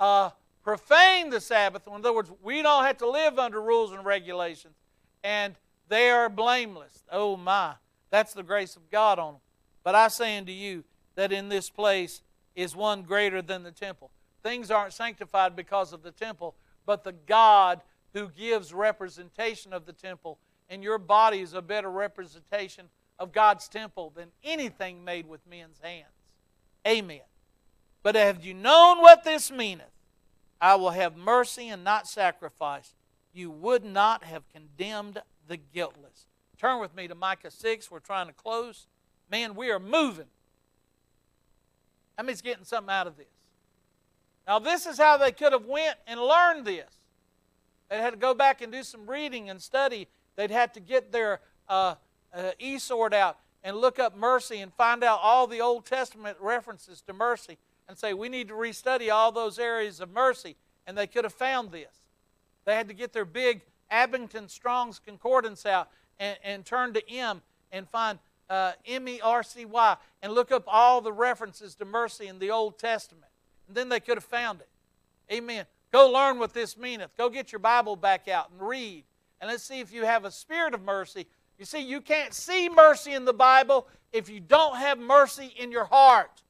uh, profane the Sabbath. In other words, we don't have to live under rules and regulations, and they are blameless. Oh my, that's the grace of God on them. But I say unto you that in this place is one greater than the temple. Things aren't sanctified because of the temple, but the God who gives representation of the temple. And your body is a better representation of God's temple than anything made with men's hands. Amen. But have you known what this meaneth? I will have mercy and not sacrifice. You would not have condemned the guiltless. Turn with me to Micah 6. We're trying to close. Man, we are moving. How many's getting something out of this? Now, this is how they could have went and learned this. They had to go back and do some reading and study. They'd had to get their uh, uh, e-sword out and look up mercy and find out all the Old Testament references to mercy and say, we need to restudy all those areas of mercy. And they could have found this. They had to get their big Abingdon Strong's Concordance out and, and turn to M and find uh, M E R C Y and look up all the references to mercy in the Old Testament. And then they could have found it. Amen. Go learn what this meaneth. Go get your Bible back out and read. And let's see if you have a spirit of mercy. You see, you can't see mercy in the Bible if you don't have mercy in your heart.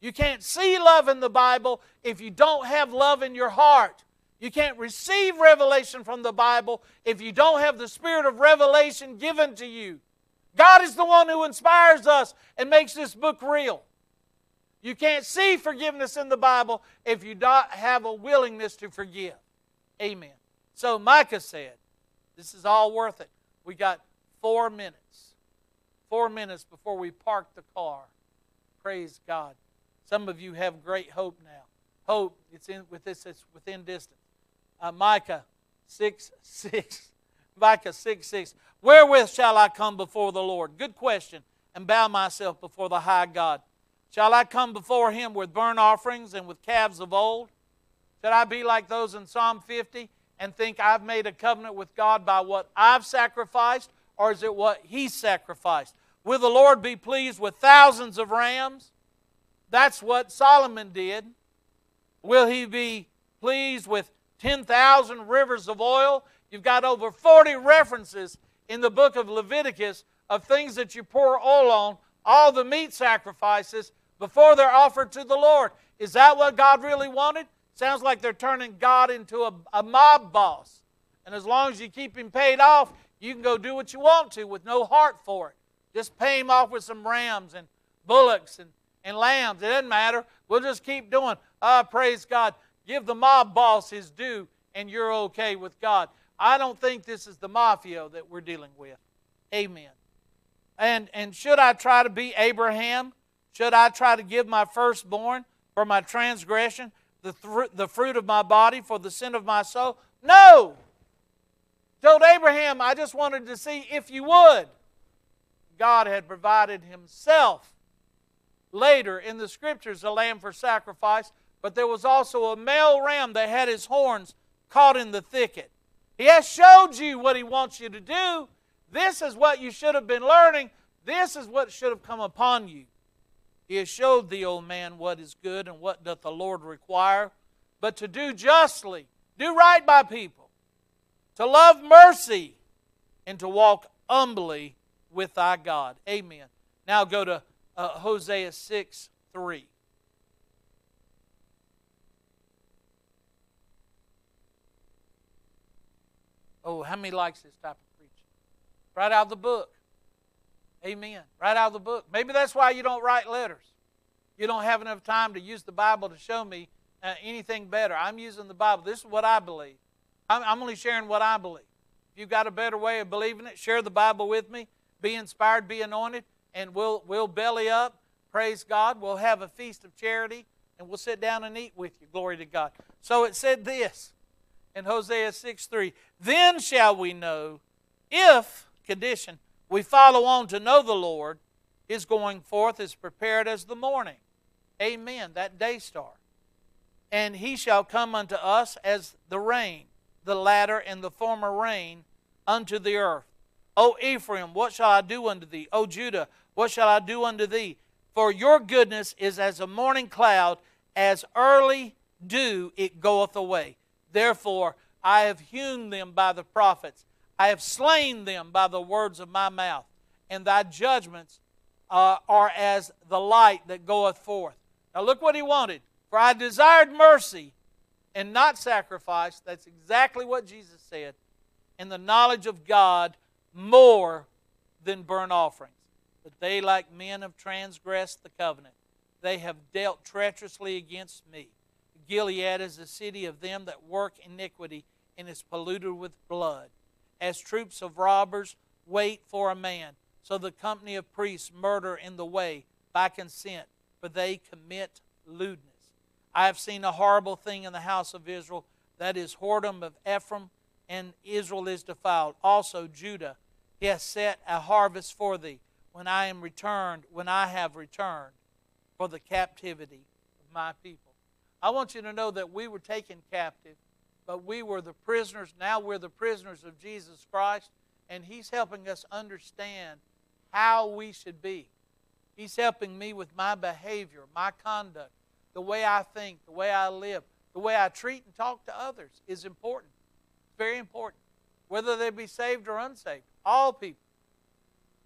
You can't see love in the Bible if you don't have love in your heart. You can't receive revelation from the Bible if you don't have the spirit of revelation given to you. God is the one who inspires us and makes this book real. You can't see forgiveness in the Bible if you don't have a willingness to forgive. Amen. So Micah said, This is all worth it. We got four minutes. Four minutes before we park the car. Praise God. Some of you have great hope now. Hope, it's in with this, it's within distance. Uh, Micah 6 6. Micah 6 6. Wherewith shall I come before the Lord? Good question. And bow myself before the high God. Shall I come before him with burnt offerings and with calves of old? Should I be like those in Psalm 50 and think I've made a covenant with God by what I've sacrificed, or is it what he sacrificed? Will the Lord be pleased with thousands of rams that's what Solomon did. Will he be pleased with 10,000 rivers of oil? You've got over 40 references in the book of Leviticus of things that you pour oil on, all the meat sacrifices before they're offered to the Lord. Is that what God really wanted? Sounds like they're turning God into a, a mob boss. And as long as you keep him paid off, you can go do what you want to with no heart for it. Just pay him off with some rams and bullocks and and lambs. It doesn't matter. We'll just keep doing. Ah, praise God. Give the mob boss his due, and you're okay with God. I don't think this is the mafia that we're dealing with. Amen. And, and should I try to be Abraham? Should I try to give my firstborn for my transgression, the, th- the fruit of my body for the sin of my soul? No! Told Abraham, I just wanted to see if you would. God had provided himself later in the scriptures a lamb for sacrifice, but there was also a male ram that had his horns caught in the thicket. He has showed you what he wants you to do. This is what you should have been learning. This is what should have come upon you. He has showed thee, old man, what is good and what doth the Lord require, but to do justly, do right by people, to love mercy, and to walk humbly with thy God. Amen. Now go to uh, Hosea 6 3. Oh, how many likes this type of preaching? Right out of the book. Amen. Right out of the book. Maybe that's why you don't write letters. You don't have enough time to use the Bible to show me uh, anything better. I'm using the Bible. This is what I believe. I'm, I'm only sharing what I believe. If you've got a better way of believing it, share the Bible with me. Be inspired, be anointed, and we'll, we'll belly up. Praise God. We'll have a feast of charity, and we'll sit down and eat with you. Glory to God. So it said this in Hosea 6 3 Then shall we know if, condition, we follow on to know the Lord, his going forth is prepared as the morning. Amen. That day star. And he shall come unto us as the rain, the latter and the former rain unto the earth. O Ephraim, what shall I do unto thee? O Judah, what shall I do unto thee? For your goodness is as a morning cloud, as early dew it goeth away. Therefore, I have hewn them by the prophets, I have slain them by the words of my mouth, and thy judgments uh, are as the light that goeth forth. Now, look what he wanted. For I desired mercy and not sacrifice. That's exactly what Jesus said. And the knowledge of God more than burnt offerings. But they, like men, have transgressed the covenant. They have dealt treacherously against me. Gilead is a city of them that work iniquity and is polluted with blood. As troops of robbers wait for a man, so the company of priests murder in the way by consent, for they commit lewdness. I have seen a horrible thing in the house of Israel, that is whoredom of Ephraim, and Israel is defiled. Also Judah, he has set a harvest for thee when I am returned, when I have returned for the captivity of my people. I want you to know that we were taken captive, but we were the prisoners. Now we're the prisoners of Jesus Christ, and He's helping us understand how we should be. He's helping me with my behavior, my conduct, the way I think, the way I live, the way I treat and talk to others is important. It's very important. Whether they be saved or unsaved, all people.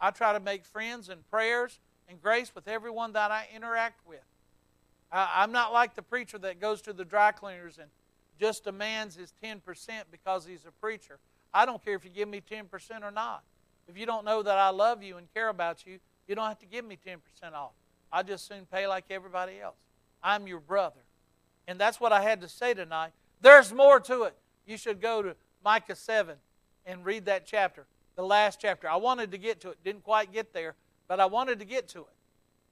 I try to make friends and prayers and grace with everyone that I interact with. I, am not like the preacher that goes to the dry cleaners and just demands his 10% because he's a preacher. I don't care if you give me 10% or not. If you don't know that I love you and care about you, you don't have to give me 10% off. I just soon pay like everybody else. I'm your brother. And that's what I had to say tonight. There's more to it. You should go to Micah 7 and read that chapter, the last chapter. I wanted to get to it, didn't quite get there, but I wanted to get to it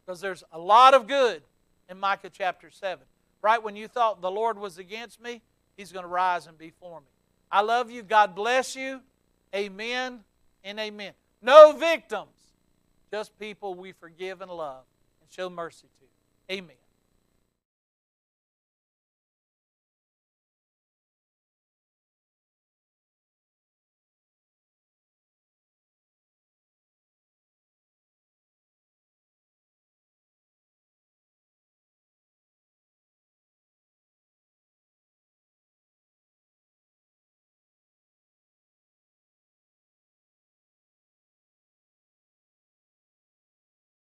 because there's a lot of good in Micah chapter 7. Right when you thought the Lord was against me, He's going to rise and be for me. I love you. God bless you. Amen and amen. No victims, just people we forgive and love and show mercy to. Amen.